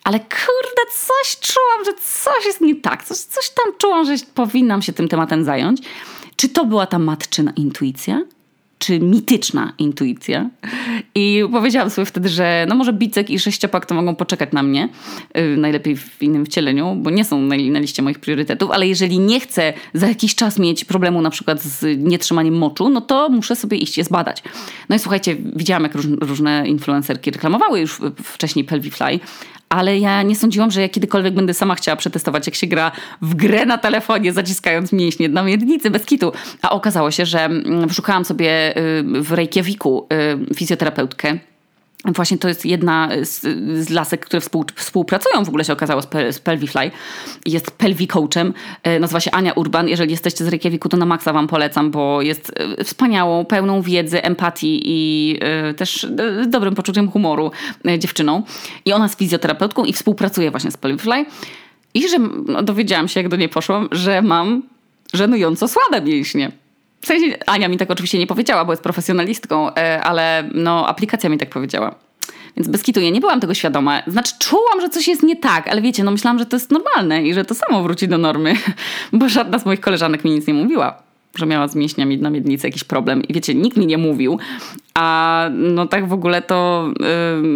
ale kurde, coś czułam, że coś jest nie tak. Coś, coś tam czułam, że powinnam się tym tematem zająć. Czy to była ta matczyna intuicja? Czy mityczna intuicja? I powiedziałam sobie wtedy, że no może bicek i sześciopak to mogą poczekać na mnie, yy, najlepiej w innym wcieleniu, bo nie są na, na liście moich priorytetów, ale jeżeli nie chcę za jakiś czas mieć problemu na przykład z nietrzymaniem moczu, no to muszę sobie iść je zbadać. No i słuchajcie, widziałam jak róż, różne influencerki reklamowały już wcześniej Pelvify, ale ja nie sądziłam, że ja kiedykolwiek będę sama chciała przetestować, jak się gra w grę na telefonie, zaciskając mięśnie na miednicy bez kitu. A okazało się, że mm, szukałam sobie y, w Reykjaviku y, fizjoterapeutkę Właśnie to jest jedna z, z lasek, które współ, współpracują, w ogóle się okazało z, z Pelvifly. Jest Pelvi Coachem, e, nazywa się Ania Urban. Jeżeli jesteście z Reykjaviku, to na maksa wam polecam, bo jest e, wspaniałą, pełną wiedzy, empatii i y, też dobrym poczuciem humoru dziewczyną. I ona jest fizjoterapeutką i współpracuje właśnie z Pelvifly. I że no, dowiedziałam się, jak do niej poszłam, że mam żenująco słabe mięśnie. W sensie Ania mi tak oczywiście nie powiedziała, bo jest profesjonalistką, e, ale no, aplikacja mi tak powiedziała. Więc bez kitu ja nie byłam tego świadoma. Znaczy, czułam, że coś jest nie tak, ale wiecie, no myślałam, że to jest normalne i że to samo wróci do normy, bo żadna z moich koleżanek mi nic nie mówiła że miała z mięśniami na miednicy jakiś problem. I wiecie, nikt mi nie mówił. A no tak w ogóle to,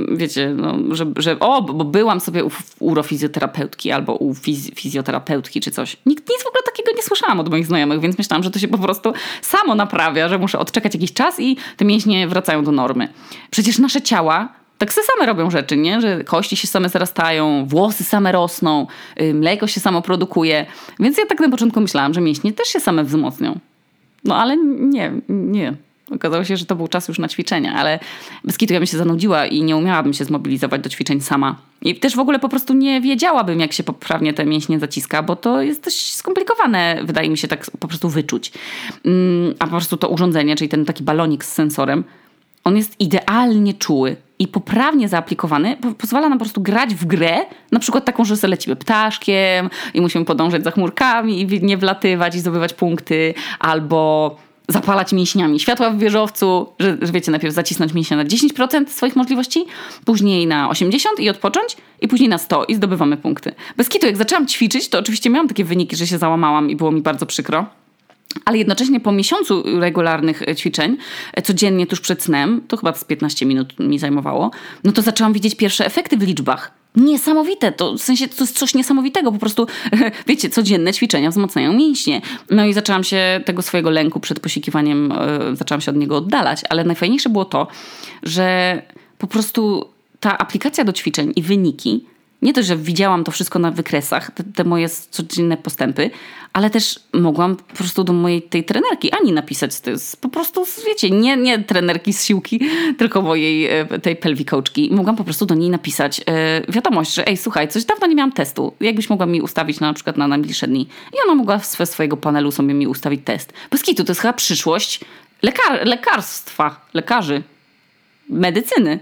yy, wiecie, no, że, że o, bo byłam sobie u urofizjoterapeutki albo u fiz fizjoterapeutki czy coś. Nikt nic w ogóle takiego nie słyszałam od moich znajomych, więc myślałam, że to się po prostu samo naprawia, że muszę odczekać jakiś czas i te mięśnie wracają do normy. Przecież nasze ciała tak se same robią rzeczy, nie? Że kości się same zarastają, włosy same rosną, y, mleko się samo produkuje. Więc ja tak na początku myślałam, że mięśnie też się same wzmocnią. No ale nie, nie. Okazało się, że to był czas już na ćwiczenia, ale bez kitu ja bym się zanudziła i nie umiałabym się zmobilizować do ćwiczeń sama. I też w ogóle po prostu nie wiedziałabym, jak się poprawnie te mięśnie zaciska, bo to jest dość skomplikowane, wydaje mi się tak po prostu wyczuć. Mm, a po prostu to urządzenie, czyli ten taki balonik z sensorem, on jest idealnie czuły i poprawnie zaaplikowany pozwala nam po prostu grać w grę, na przykład taką, że sobie lecimy ptaszkiem i musimy podążać za chmurkami i nie wlatywać i zdobywać punkty, albo zapalać mięśniami światła w wieżowcu, że, że wiecie, najpierw zacisnąć mięśnie na 10% swoich możliwości, później na 80% i odpocząć, i później na 100 i zdobywamy punkty. Bez kitu, jak zaczęłam ćwiczyć, to oczywiście miałam takie wyniki, że się załamałam i było mi bardzo przykro. Ale jednocześnie po miesiącu regularnych e, ćwiczeń, e, codziennie tuż przed snem, to chyba z 15 minut mi zajmowało, no to zaczęłam widzieć pierwsze efekty w liczbach. Niesamowite, to w sensie to jest coś niesamowitego, po prostu wiecie, codzienne ćwiczenia wzmacniają mięśnie. No i zaczęłam się tego swojego lęku przed posikiwaniem, yy, zaczęłam się od niego oddalać, ale najfajniejsze było to, że po prostu ta aplikacja do ćwiczeń i wyniki nie to, że widziałam to wszystko na wykresach, te, te, moje codzienne postępy, ale też mogłam po prostu do mojej tej trenerki Ani napisać. To jest po prostu, wiecie, nie, nie trenerki z siłki, tylko mojej e, tej pelwikołczki. Mogłam po prostu do niej napisać e, wiadomość, że ej, słuchaj, coś dawno nie miałam testu. Jakbyś mogła mi ustawić na, na przykład na najbliższe dni. I ona mogła z swojego panelu sobie mi ustawić test. Bez kitu, to jest chyba przyszłość lekar lekarstwa, lekarzy. medycyny.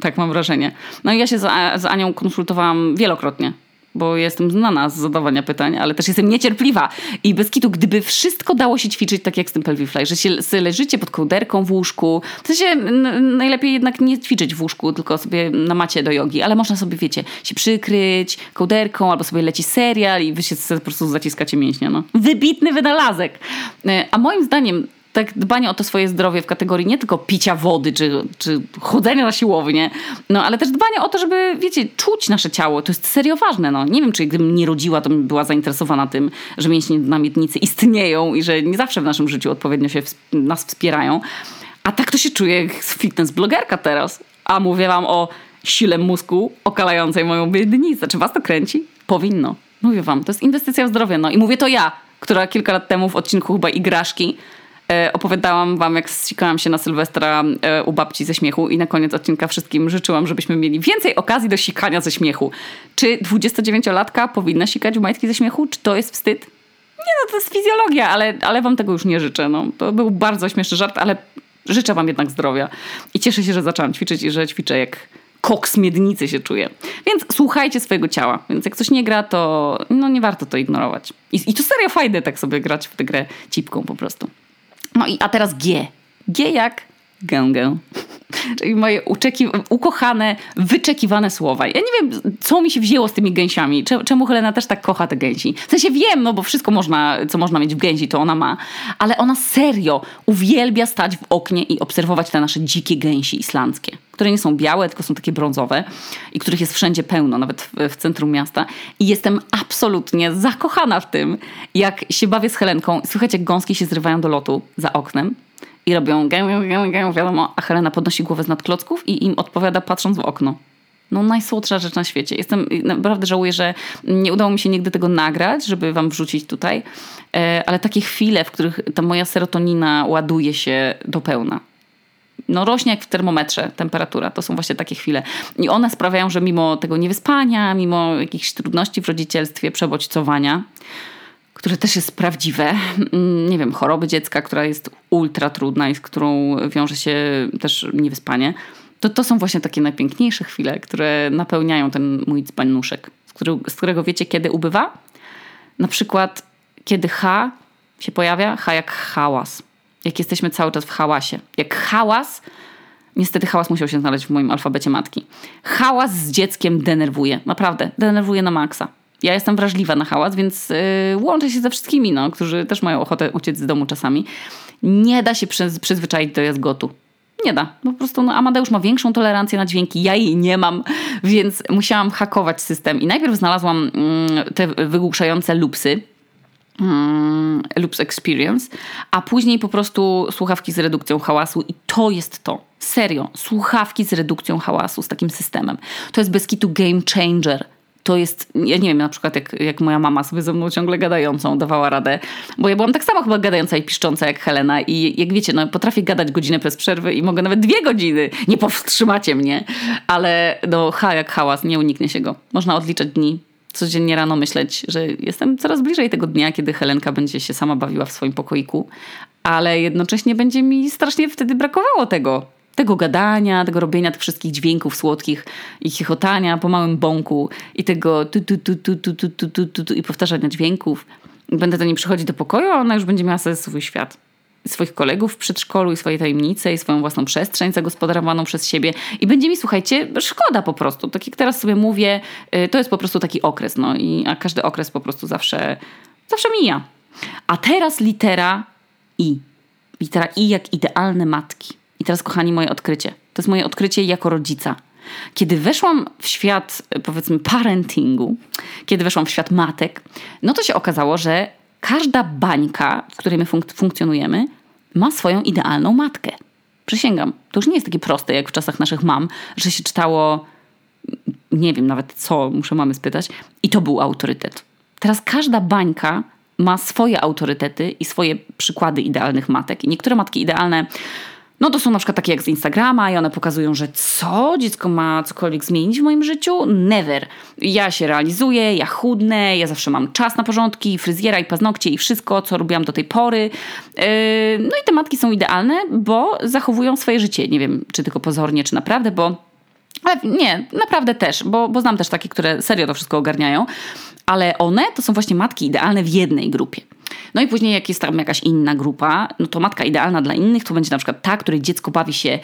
Tak mam wrażenie. No i ja się z, z Anią konsultowałam wielokrotnie bo jestem znana z zadawania pytań, ale też jestem niecierpliwa. I bez kitu, gdyby wszystko dało się ćwiczyć tak jak z tym Pelvify, że się leżycie pod kołderką w łóżku, to się najlepiej jednak nie ćwiczyć w łóżku, tylko sobie na macie do jogi, ale można sobie, wiecie, się przykryć kołderką, albo sobie leci serial i wy się po prostu zaciskacie mięśnie. No. Wybitny wynalazek. E, a moim zdaniem tak dbanie o to swoje zdrowie w kategorii nie tylko picia wody czy, czy chodzenia na siłownię, no ale też dbanie o to, żeby, wiecie, czuć nasze ciało. To jest serio ważne. No. Nie wiem, czy gdybym nie rodziła, to bym była zainteresowana tym, że mięśnie na miednicy istnieją i że nie zawsze w naszym życiu odpowiednio się nas wspierają. A tak to się czuję jak fitness blogerka teraz. A mówię wam o sile mózgu okalającej moją miednicę. Czy was to kręci? Powinno. Mówię wam, to jest inwestycja w zdrowie. No i mówię to ja, która kilka lat temu w odcinku chyba Igraszki opowiadałam wam, jak ścikałam się na Sylwestra e, u babci ze śmiechu i na koniec odcinka wszystkim życzyłam, żebyśmy mieli więcej okazji do sikania ze śmiechu. Czy 29-latka powinna sikać w majtki ze śmiechu? Czy to jest wstyd? Nie no, to jest fizjologia, ale, ale wam tego już nie życzę. No, to był bardzo śmieszny żart, ale życzę wam jednak zdrowia. I cieszę się, że zaczęłam ćwiczyć i że ćwiczę jak koks miednicy się czuję. Więc słuchajcie swojego ciała. Więc jak coś nie gra, to no nie warto to ignorować. I, i to serio fajne tak sobie grać w tę grę cipką po prostu. No i a teraz G. G jak gęgę. Czyli moje ukochane, wyczekiwane słowa. Ja nie wiem, co mi się wzięło z tymi gęsiami. Czemu Helena też tak kocha te gęsi? W sensie wiem, no bo wszystko można, co można mieć w gęsi, to ona ma. Ale ona serio uwielbia stać w oknie i obserwować te nasze dzikie gęsi islandzkie. Które nie są białe, tylko są takie brązowe i których jest wszędzie pełno, nawet w, centrum miasta. I jestem absolutnie zakochana w tym, jak się bawię z Helenką. Słuchajcie, jak gąski się zrywają do lotu za oknem i robią gę, gę, gę, wiadomo, a Helena podnosi głowę z nad klocków i im odpowiada patrząc w okno. No najsłodsza rzecz na świecie. Jestem, naprawdę żałuję, że nie udało mi się nigdy tego nagrać, żeby wam wrzucić tutaj, e, ale takie chwile, w których ta moja serotonina ładuje się do pełna. No rośnie jak w termometrze temperatura. To są właśnie takie chwile. I one sprawiają, że mimo tego niewyspania, mimo jakichś trudności w rodzicielstwie, przebodźcowania, które też jest prawdziwe. Mm, nie wiem, choroby dziecka, która jest ultra trudna i z którą wiąże się też niewyspanie. To, to są właśnie takie najpiękniejsze chwile, które napełniają ten mój dzbanuszek, z, który, z którego wiecie, kiedy ubywa? Na przykład, kiedy H się pojawia, H jak hałas. Jak jesteśmy cały czas w hałasie. Jak hałas, niestety hałas musiał się znaleźć w moim alfabecie matki. Hałas z dzieckiem denerwuje. Naprawdę, denerwuje na maksa ja jestem wrażliwa na hałas, więc yy, łączę się ze wszystkimi, no, którzy też mają ochotę uciec z domu czasami. Nie da się przyz, przyzwyczaić do jazgotu. Nie da. No, po prostu no, Amadeusz ma większą tolerancję na dźwięki, ja jej nie mam, więc musiałam hakować system. I najpierw znalazłam mm, te wygłuszające lupsy, mm, experience, a później po prostu słuchawki z redukcją hałasu i to jest to. Serio, słuchawki z redukcją hałasu, z takim systemem. To jest bez kitu game changer to jest, ja nie wiem, na przykład jak, jak moja mama sobie ze mną ciągle gadającą dawała radę, bo ja byłam tak samo chyba gadająca i piszcząca jak Helena i jak wiecie, no potrafię gadać godzinę bez przerwy i mogę nawet dwie godziny, nie powstrzymacie mnie, ale no ha jak hałas, nie uniknie się go. Można odliczać dni, codziennie rano myśleć, że jestem coraz bliżej tego dnia, kiedy Helenka będzie się sama bawiła w swoim pokoiku, ale jednocześnie będzie mi strasznie wtedy brakowało tego, tego gadania, tego robienia tych wszystkich dźwięków słodkich i chichotania po małym bąku i tego tu, tu, tu, tu, tu, tu, tu, tu, tu, i powtarzania dźwięków. Będę do niej przychodzić do pokoju, a ona już będzie miała sobie swój świat. Swoich kolegów w przedszkolu i swoje tajemnice i swoją własną przestrzeń zagospodarowaną przez siebie. I będzie mi, słuchajcie, szkoda po prostu. Tak jak teraz sobie mówię, to jest po prostu taki okres, no i a każdy okres po prostu zawsze, zawsze mija. A teraz litera I. Litera I jak idealne matki. I teraz, kochani, moje odkrycie. To jest moje odkrycie jako rodzica. Kiedy weszłam w świat, powiedzmy, parentingu, kiedy weszłam w świat matek, no to się okazało, że każda bańka, w której my funk funkcjonujemy, ma swoją idealną matkę. Przysięgam, to już nie jest takie proste, jak w czasach naszych mam, że się czytało, nie wiem nawet co, muszę mamy spytać, i to był autorytet. Teraz każda bańka ma swoje autorytety i swoje przykłady idealnych matek. I niektóre matki idealne No to są na przykład takie jak z Instagrama i one pokazują, że co? Dziecko ma cokolwiek zmienić w moim życiu? Never. Ja się realizuję, ja chudnę, ja zawsze mam czas na porządki, fryzjera i paznokcie i wszystko, co robiłam do tej pory. Yy, no i te matki są idealne, bo zachowują swoje życie. Nie wiem, czy tylko pozornie, czy naprawdę, bo ale nie, naprawdę też, bo, bo znam też takie, które serio to wszystko ogarniają, ale one to są właśnie matki idealne w jednej grupie. No i później jak jest tam jakaś inna grupa, no to matka idealna dla innych to będzie na przykład ta, której dziecko bawi się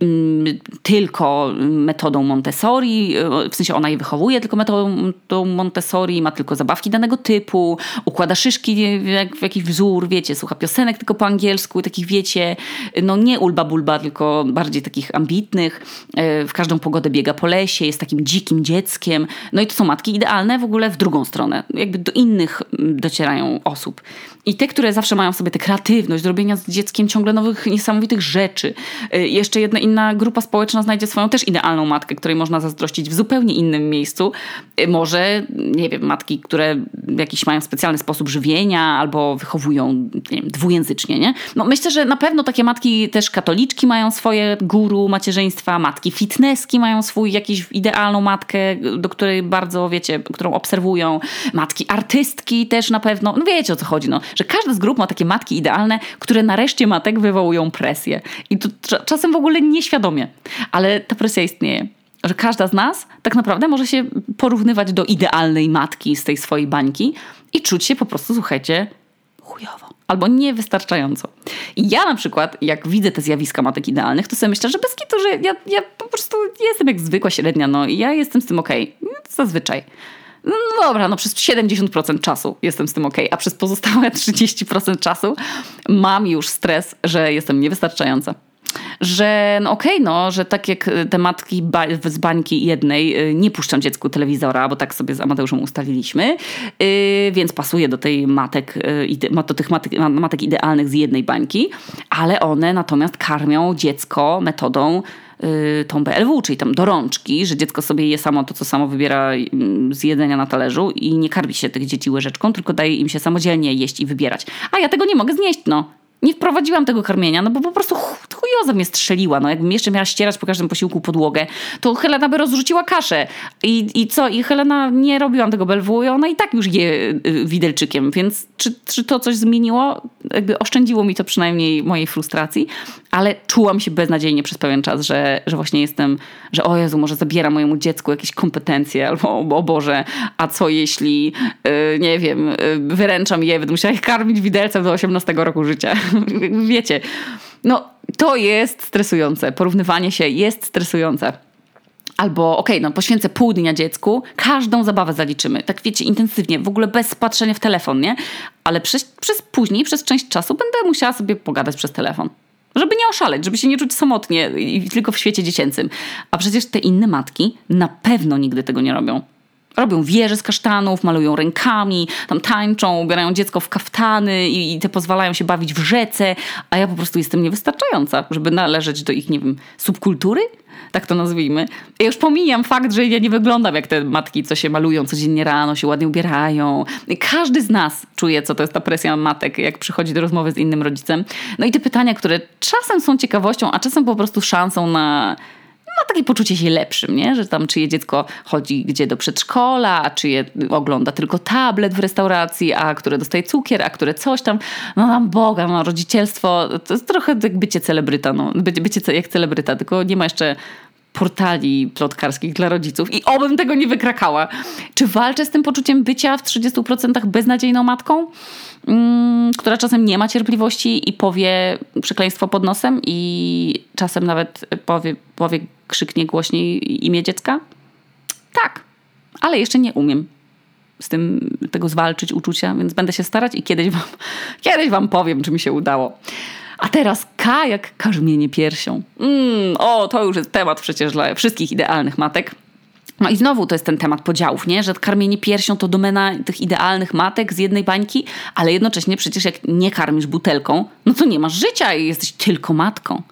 mm, tylko metodą Montessori, w sensie ona je wychowuje tylko metodą Montessori, ma tylko zabawki danego typu, układa szyszki w jakiś wzór, wiecie, słucha piosenek tylko po angielsku, takich wiecie, no nie ulba bulba, tylko bardziej takich ambitnych, e, w każdą pogodę biega po lesie, jest takim dzikim dzieckiem. No i to są matki idealne w ogóle w drugą stronę, jakby do innych mm, docierają osób. I te, które zawsze mają w sobie tę kreatywność, zrobienia z dzieckiem ciągle nowych, niesamowitych rzeczy. Y, jeszcze jedna inna grupa społeczna znajdzie swoją też idealną matkę, której można zazdrościć w zupełnie innym miejscu. Y, może, nie wiem, matki, które jakiś mają specjalny sposób żywienia albo wychowują nie wiem, dwujęzycznie, nie? No myślę, że na pewno takie matki też katoliczki mają swoje guru macierzyństwa, matki fitnesski mają swój jakiś idealną matkę, do której bardzo, wiecie, którą obserwują. Matki artystki też na pewno, no wiecie o co chodzi, no, że każda z grup ma takie matki idealne, które nareszcie matek wywołują presję. I to czasem w ogóle nieświadomie, ale ta presja istnieje że każda z nas tak naprawdę może się porównywać do idealnej matki z tej swojej bańki i czuć się po prostu, słuchajcie, chujowo. Albo niewystarczająco. I ja na przykład, jak widzę te zjawiska matek idealnych, to sobie myślę, że bez kitu, że ja, ja po prostu jestem jak zwykła średnia, no i ja jestem z tym okej. Okay. Zazwyczaj. No dobra, no przez 70% czasu jestem z tym ok, a przez pozostałe 30% czasu mam już stres, że jestem niewystarczająca. Że no okej, okay, no, że tak jak te matki ba z bańki jednej y, nie puszczam dziecku telewizora, bo tak sobie z Amateuszem ustaliliśmy, yy, więc pasuje do tej matek, do tych matek, matek idealnych z jednej bańki, ale one natomiast karmią dziecko metodą Y, tą BLW, czyli tam do rączki, że dziecko sobie je samo to, co samo wybiera mm, z jedzenia na talerzu i nie karmi się tych dzieci łyżeczką, tylko daje im się samodzielnie jeść i wybierać. A ja tego nie mogę znieść, no nie wprowadziłam tego karmienia, no bo po prostu chujoza mnie strzeliła. No jakbym jeszcze miała ścierać po każdym posiłku podłogę, to Helena by rozrzuciła kaszę. I, i co? I Helena nie robiłam tego belwu i ona i tak już je y, widelczykiem, więc czy, czy to coś zmieniło? Jakby oszczędziło mi to przynajmniej mojej frustracji, ale czułam się beznadziejnie przez pewien czas, że, że właśnie jestem, że o Jezu, może zabiera mojemu dziecku jakieś kompetencje, albo o Boże, a co jeśli, yy, nie wiem, yy, wyręczam je, będę musiała ich karmić widelcem do 18 roku życia. Wiecie, no to jest stresujące. Porównywanie się jest stresujące. Albo okej, okay, no poświęcę pół dnia dziecku, każdą zabawę zaliczymy. Tak wiecie, intensywnie, w ogóle bez patrzenia w telefon, nie? Ale przez, przez później, przez część czasu będę musiała sobie pogadać przez telefon. Żeby nie oszaleć, żeby się nie czuć samotnie i tylko w świecie dziecięcym. A przecież te inne matki na pewno nigdy tego nie robią. Robią wieże z kasztanów, malują rękami, tam tańczą, ubierają dziecko w kaftany i, i te pozwalają się bawić w rzece, a ja po prostu jestem niewystarczająca, żeby należeć do ich, nie wiem, subkultury? tak to nazwijmy. Ja już pomijam fakt, że ja nie wyglądam jak te matki, co się malują codziennie rano, się ładnie ubierają. Każdy z nas czuje, co to jest ta presja matek, jak przychodzi do rozmowy z innym rodzicem. No i te pytania, które czasem są ciekawością, a czasem po prostu szansą na ma takie poczucie się lepszym, nie? że tam czyje dziecko chodzi gdzie do przedszkola, a czyje ogląda tylko tablet w restauracji, a które dostaje cukier, a które coś tam. No nam Boga, no rodzicielstwo to jest trochę jak bycie celebryta, no. bycie, bycie jak celebryta, tylko nie ma jeszcze portali plotkarskich dla rodziców i obym tego nie wykrakała. Czy walczę z tym poczuciem bycia w 30% beznadziejną matką, mm, która czasem nie ma cierpliwości i powie przekleństwo pod nosem i czasem nawet powie, powie krzyknie głośniej imię dziecka? Tak, ale jeszcze nie umiem z tym tego zwalczyć uczucia, więc będę się starać i kiedyś wam, kiedyś wam powiem, czy mi się udało. A teraz K jak karmienie piersią. Mm, o, to już jest temat przecież dla wszystkich idealnych matek. No i znowu to jest ten temat podziałów, nie? że karmienie piersią to domena tych idealnych matek z jednej bańki, ale jednocześnie przecież jak nie karmisz butelką, no to nie masz życia i jesteś tylko matką.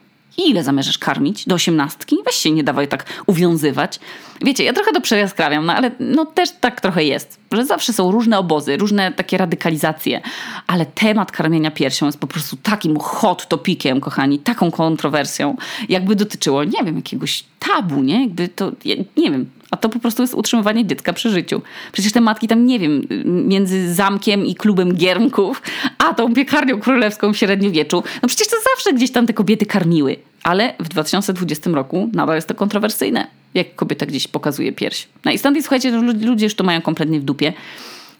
Ile zamierzasz karmić? Do osiemnastki? Weź się nie dawaj tak uwiązywać. Wiecie, ja trochę to przejaskrawiam, no ale no też tak trochę jest, że zawsze są różne obozy, różne takie radykalizacje, ale temat karmienia piersią jest po prostu takim hot topikiem, kochani, taką kontrowersją, jakby dotyczyło, nie wiem, jakiegoś tabu, nie? Jakby to, nie wiem, a to po prostu jest utrzymywanie dziecka przy życiu. Przecież te matki tam, nie wiem, między zamkiem i klubem giermków, a tą piekarnią królewską w średniowieczu, no przecież to zawsze gdzieś tam te kobiety karmiły. Ale w 2020 roku nadal jest to kontrowersyjne, jak kobieta gdzieś pokazuje pierś. No i stąd, słuchajcie, ludzie już to mają kompletnie w dupie.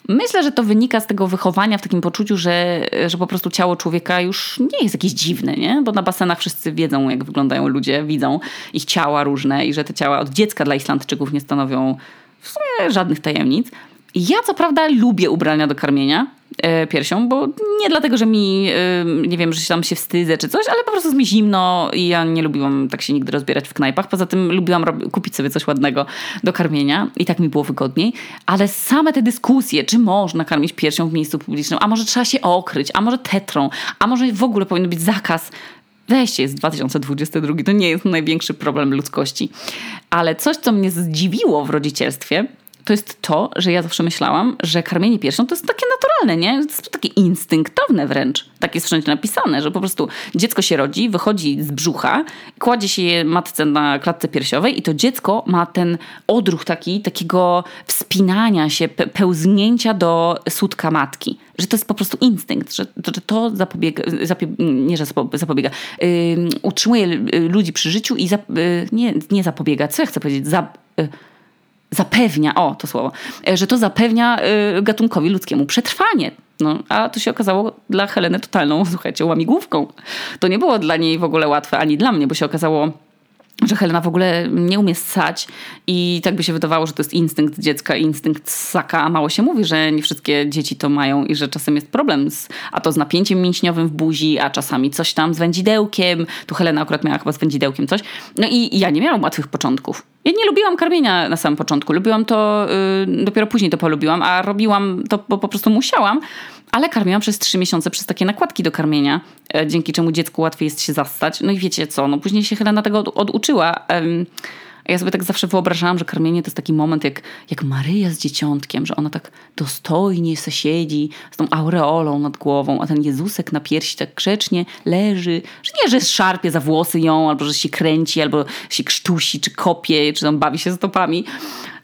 Myślę, że to wynika z tego wychowania w takim poczuciu, że, że po prostu ciało człowieka już nie jest jakieś dziwne, nie? Bo na basenach wszyscy wiedzą, jak wyglądają ludzie, widzą ich ciała różne i że te ciała od dziecka dla Islandczyków nie stanowią w sumie żadnych tajemnic. Ja co prawda lubię ubrania do karmienia, piersią, bo nie dlatego, że mi, e, nie wiem, że tam się wstydzę czy coś, ale po prostu jest mi zimno i ja nie lubiłam tak się nigdy rozbierać w knajpach. Poza tym lubiłam kupić sobie coś ładnego do karmienia i tak mi było wygodniej. Ale same te dyskusje, czy można karmić piersią w miejscu publicznym, a może trzeba się okryć, a może tetrą, a może w ogóle powinien być zakaz Weźcie, jest 2022, to nie jest największy problem ludzkości. Ale coś, co mnie zdziwiło w rodzicielstwie, to jest to, że ja zawsze myślałam, że karmienie piersią to jest takie naturalne, nie? To jest takie instynktowne wręcz. Tak jest wszędzie napisane, że po prostu dziecko się rodzi, wychodzi z brzucha, kładzie się je matce na klatce piersiowej i to dziecko ma ten odruch taki, takiego wspinania się, pełznięcia do sutka matki. Że to jest po prostu instynkt, że, że to zapobiega, zapie, nie, że zapobiega, yy, utrzymuje ludzi przy życiu i yy, nie, nie zapobiega, co ja chcę powiedzieć, za, yy, zapewnia, o to słowo, e, że to zapewnia y, gatunkowi ludzkiemu przetrwanie. No, a to się okazało dla Heleny totalną, słuchajcie, łamigłówką. To nie było dla niej w ogóle łatwe, ani dla mnie, bo się okazało, że Helena w ogóle nie umie ssać i tak by się wydawało, że to jest instynkt dziecka, instynkt ssaka, a mało się mówi, że nie wszystkie dzieci to mają i że czasem jest problem, z, a to z napięciem mięśniowym w buzi, a czasami coś tam z wędzidełkiem. Tu Helena akurat miała chyba z wędzidełkiem coś. No i ja nie miałam łatwych początków. Ja nie lubiłam karmienia na samym początku. Lubiłam to, yy, dopiero później to polubiłam, a robiłam to, bo po prostu musiałam. Ale karmiłam przez trzy miesiące przez takie nakładki do karmienia, e, dzięki czemu dziecku łatwiej jest się zastać. No i wiecie co, no później się Helena tego od, oduczyła. Ja sobie tak zawsze wyobrażałam, że karmienie to jest taki moment jak, jak Maryja z dzieciątkiem, że ona tak dostojnie se siedzi z tą aureolą nad głową, a ten Jezusek na piersi tak grzecznie leży, że nie, że szarpie za włosy ją, albo że się kręci, albo się krztusi, czy kopie, czy tam bawi się stopami.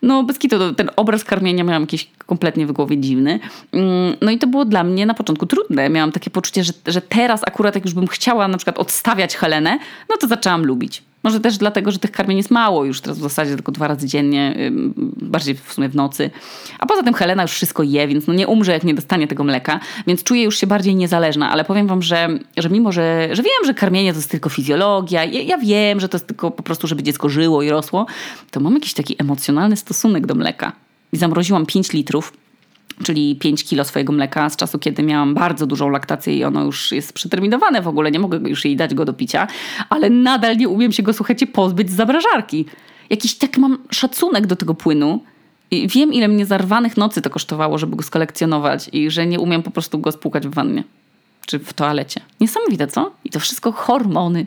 No bez kitu, ten obraz karmienia miałam jakiś kompletnie w głowie dziwny. Mm, no i to było dla mnie na początku trudne. Miałam takie poczucie, że, że teraz akurat jak już bym chciała na przykład odstawiać Helenę, no to zaczęłam lubić. Może też dlatego, że tych karmień jest mało już teraz w zasadzie tylko dwa razy dziennie, bardziej w sumie w nocy. A poza tym Helena już wszystko je, więc no nie umrze, jak nie dostanie tego mleka, więc czuję już się bardziej niezależna, ale powiem wam, że, że mimo, że, że wiem, że karmienie to jest tylko fizjologia, ja, ja wiem, że to jest tylko po prostu, żeby dziecko żyło i rosło, to mam jakiś taki emocjonalny stosunek do mleka. I zamroziłam 5 litrów czyli 5 kilo swojego mleka z czasu, kiedy miałam bardzo dużą laktację i ono już jest przeterminowane w ogóle, nie mogę już jej dać go do picia, ale nadal nie umiem się go, słuchajcie, pozbyć z zabrażarki. Jakiś tak mam szacunek do tego płynu, i wiem, ile mnie zarwanych nocy to kosztowało, żeby go skolekcjonować i że nie umiem po prostu go spłukać w wannie czy w toalecie. Niesamowite, co? I to wszystko hormony.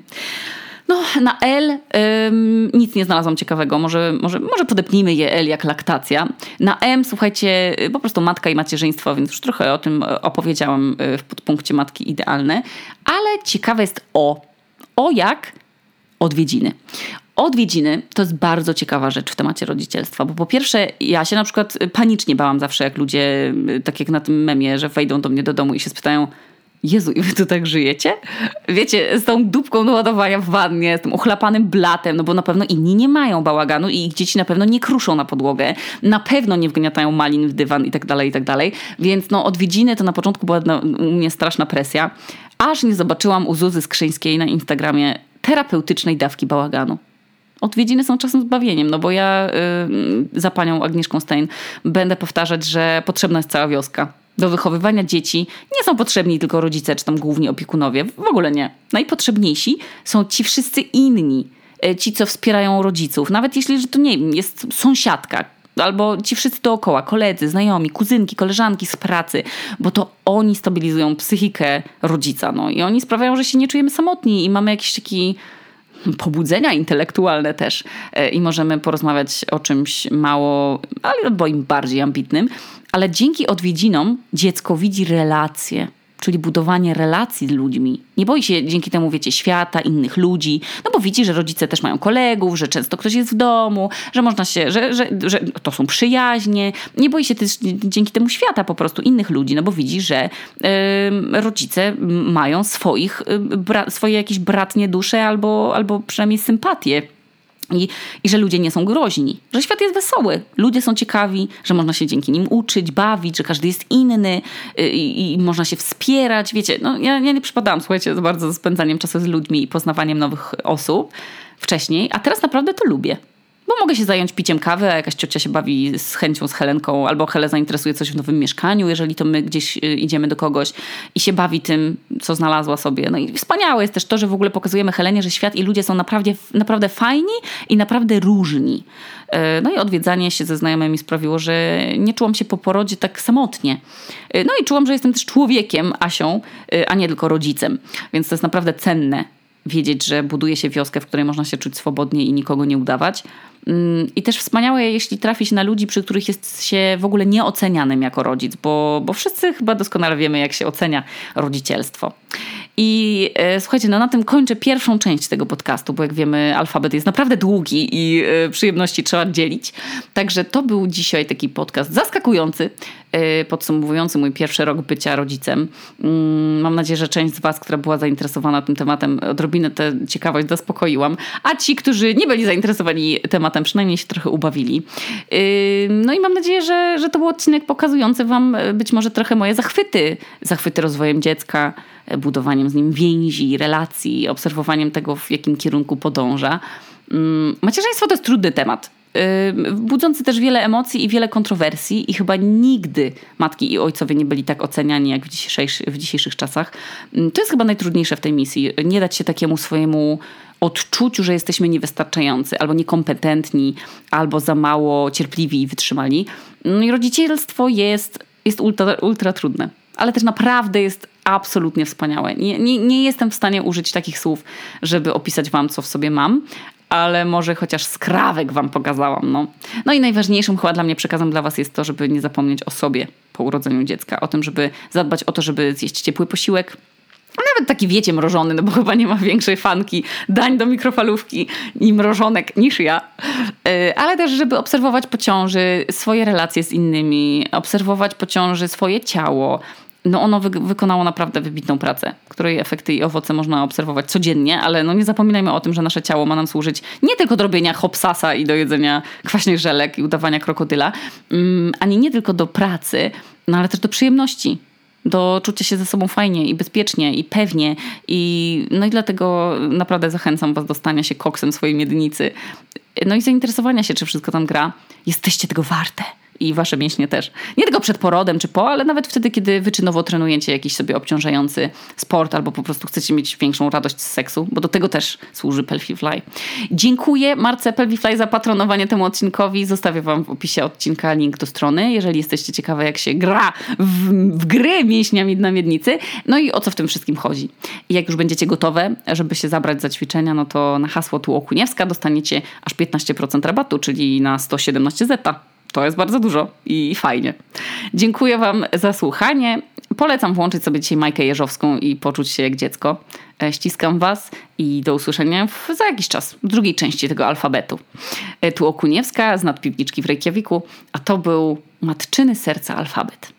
No, na L ym, nic nie znalazłam ciekawego. Może, może, może podepnijmy je L jak laktacja. Na M, słuchajcie, po prostu matka i macierzyństwo, więc już trochę o tym opowiedziałam y, w podpunkcie Matki Idealne. Ale ciekawe jest O. O jak odwiedziny. Odwiedziny to jest bardzo ciekawa rzecz w temacie rodzicielstwa, bo po pierwsze, ja się na przykład panicznie bałam zawsze, jak ludzie, y, tak jak na tym memie, że wejdą do mnie do domu i się spytają, Jezu, i wy tu tak żyjecie? Wiecie, z tą dupką do ładowania w wannie, z tym ochlapanym blatem, no bo na pewno inni nie mają bałaganu i ich dzieci na pewno nie kruszą na podłogę, na pewno nie wgniatają malin w dywan i tak dalej, i tak dalej. Więc no odwiedziny to na początku była u mnie straszna presja, aż nie zobaczyłam u Zuzy Skrzyńskiej na Instagramie terapeutycznej dawki bałaganu. Odwiedziny są czasem zbawieniem, no bo ja yy, za panią Agnieszką Stein będę powtarzać, że potrzebna jest cała wioska do wychowywania dzieci nie są potrzebni tylko rodzice, czy tam głównie opiekunowie. W ogóle nie. Najpotrzebniejsi są ci wszyscy inni, e, ci, co wspierają rodziców. Nawet jeśli że to nie wiem, jest sąsiadka, albo ci wszyscy dookoła, koledzy, znajomi, kuzynki, koleżanki z pracy, bo to oni stabilizują psychikę rodzica. No. I oni sprawiają, że się nie czujemy samotni i mamy jakiś taki pobudzenia intelektualne też e, i możemy porozmawiać o czymś mało, albo im bardziej ambitnym, ale dzięki odwiedzinom dziecko widzi relacje czyli budowanie relacji z ludźmi. Nie boi się dzięki temu, wiecie, świata, innych ludzi, no bo widzi, że rodzice też mają kolegów, że często ktoś jest w domu, że można się, że, że, że to są przyjaźnie. Nie boi się też dzięki temu świata po prostu innych ludzi, no bo widzi, że rodzice mają swoich, y, swoje jakieś bratnie dusze albo, albo przynajmniej sympatie i, I że ludzie nie są groźni, że świat jest wesoły, ludzie są ciekawi, że można się dzięki nim uczyć, bawić, że każdy jest inny y, i, i można się wspierać. Wiecie, no ja, ja nie przypadałam, słuchajcie, bardzo spędzaniem czasu z ludźmi i poznawaniem nowych osób wcześniej, a teraz naprawdę to lubię. Bo mogę się zająć piciem kawy, a jakaś ciocia się bawi z chęcią z Helenką, albo Hele zainteresuje coś w nowym mieszkaniu, jeżeli to my gdzieś y, idziemy do kogoś i się bawi tym, co znalazła sobie. No i wspaniałe jest też to, że w ogóle pokazujemy Helenie, że świat i ludzie są naprawdę, naprawdę fajni i naprawdę różni. Y, no i odwiedzanie się ze znajomymi sprawiło, że nie czułam się po porodzie tak samotnie. Y, no i czułam, że jestem też człowiekiem, Asią, a nie tylko rodzicem. Więc to jest naprawdę cenne wiedzieć, że buduje się wioskę, w której można się czuć swobodnie i nikogo nie udawać. Mm, I też wspaniałe, jeśli trafi się na ludzi, przy których jest się w ogóle nieocenianym jako rodzic, bo, bo wszyscy chyba doskonale wiemy, jak się ocenia rodzicielstwo. I e, słuchajcie, no na tym kończę pierwszą część tego podcastu, bo jak wiemy, alfabet jest naprawdę długi i e, przyjemności trzeba dzielić. Także to był dzisiaj taki podcast zaskakujący, e, podsumowujący mój pierwszy rok bycia rodzicem. Mm, mam nadzieję, że część z Was, która była zainteresowana tym tematem, odrobinę tę ciekawość zaspokoiłam, a ci, którzy nie byli zainteresowani tematem, przynajmniej się trochę ubawili. No i mam nadzieję, że, że to był odcinek pokazujący Wam być może trochę moje zachwyty, zachwyty rozwojem dziecka, budowaniem z nim więzi, relacji, obserwowaniem tego, w jakim kierunku podąża. Macierzyństwo to jest trudny temat. Y, budzący też wiele emocji i wiele kontrowersji, i chyba nigdy matki i ojcowie nie byli tak oceniani jak w dzisiejszych, w dzisiejszych czasach. Mm, to jest chyba najtrudniejsze w tej misji. Nie dać się takiemu swojemu odczuciu, że jesteśmy niewystarczający, albo niekompetentni, albo za mało cierpliwi i wytrzymali. No i rodzicielstwo jest, jest ultra, ultra trudne ale też naprawdę jest absolutnie wspaniałe. Nie, nie, nie jestem w stanie użyć takich słów, żeby opisać wam, co w sobie mam, ale może chociaż skrawek wam pokazałam. No. no i najważniejszym chyba dla mnie przekazem dla was jest to, żeby nie zapomnieć o sobie po urodzeniu dziecka, o tym, żeby zadbać o to, żeby zjeść ciepły posiłek, nawet taki wiecie mrożony, no bo chyba nie ma większej fanki dań do mikrofalówki i mrożonek niż ja. E, ale też, żeby obserwować po ciąży swoje relacje z innymi, obserwować po ciąży swoje ciało, no ono wy wykonało naprawdę wybitną pracę, której efekty i owoce można obserwować codziennie, ale no nie zapominajmy o tym, że nasze ciało ma nam służyć nie tylko do robienia hopsasa i do jedzenia kwaśnych żelek i udawania krokodyla, mm, ani nie tylko do pracy, no ale też do przyjemności do czucia się ze sobą fajnie i bezpiecznie i pewnie. I, no i dlatego naprawdę zachęcam Was do stania się koksem swojej miednicy. No i zainteresowania się, czy wszystko tam gra. Jesteście tego warte i wasze mięśnie też. Nie tylko przed porodem czy po, ale nawet wtedy, kiedy wyczynowo trenujecie jakiś sobie obciążający sport albo po prostu chcecie mieć większą radość z seksu, bo do tego też służy Pelvify. Dziękuję Marce Pelvify za patronowanie temu odcinkowi. Zostawię wam w opisie odcinka link do strony, jeżeli jesteście ciekawe jak się gra w, w gry mięśniami na miednicy. No i o co w tym wszystkim chodzi. I jak już będziecie gotowe, żeby się zabrać za ćwiczenia, no to na hasło tu Okuniewska dostaniecie aż 15% rabatu, czyli na 117 zeta to jest bardzo dużo i fajnie. Dziękuję Wam za słuchanie. Polecam włączyć sobie dzisiaj Majkę Jeżowską i poczuć się jak dziecko. E, ściskam Was i do usłyszenia w, za jakiś czas, w drugiej części tego alfabetu. E, tu Okuniewska z nadpiwniczki w Reykjaviku, a to był Matczyny Serca Alfabet.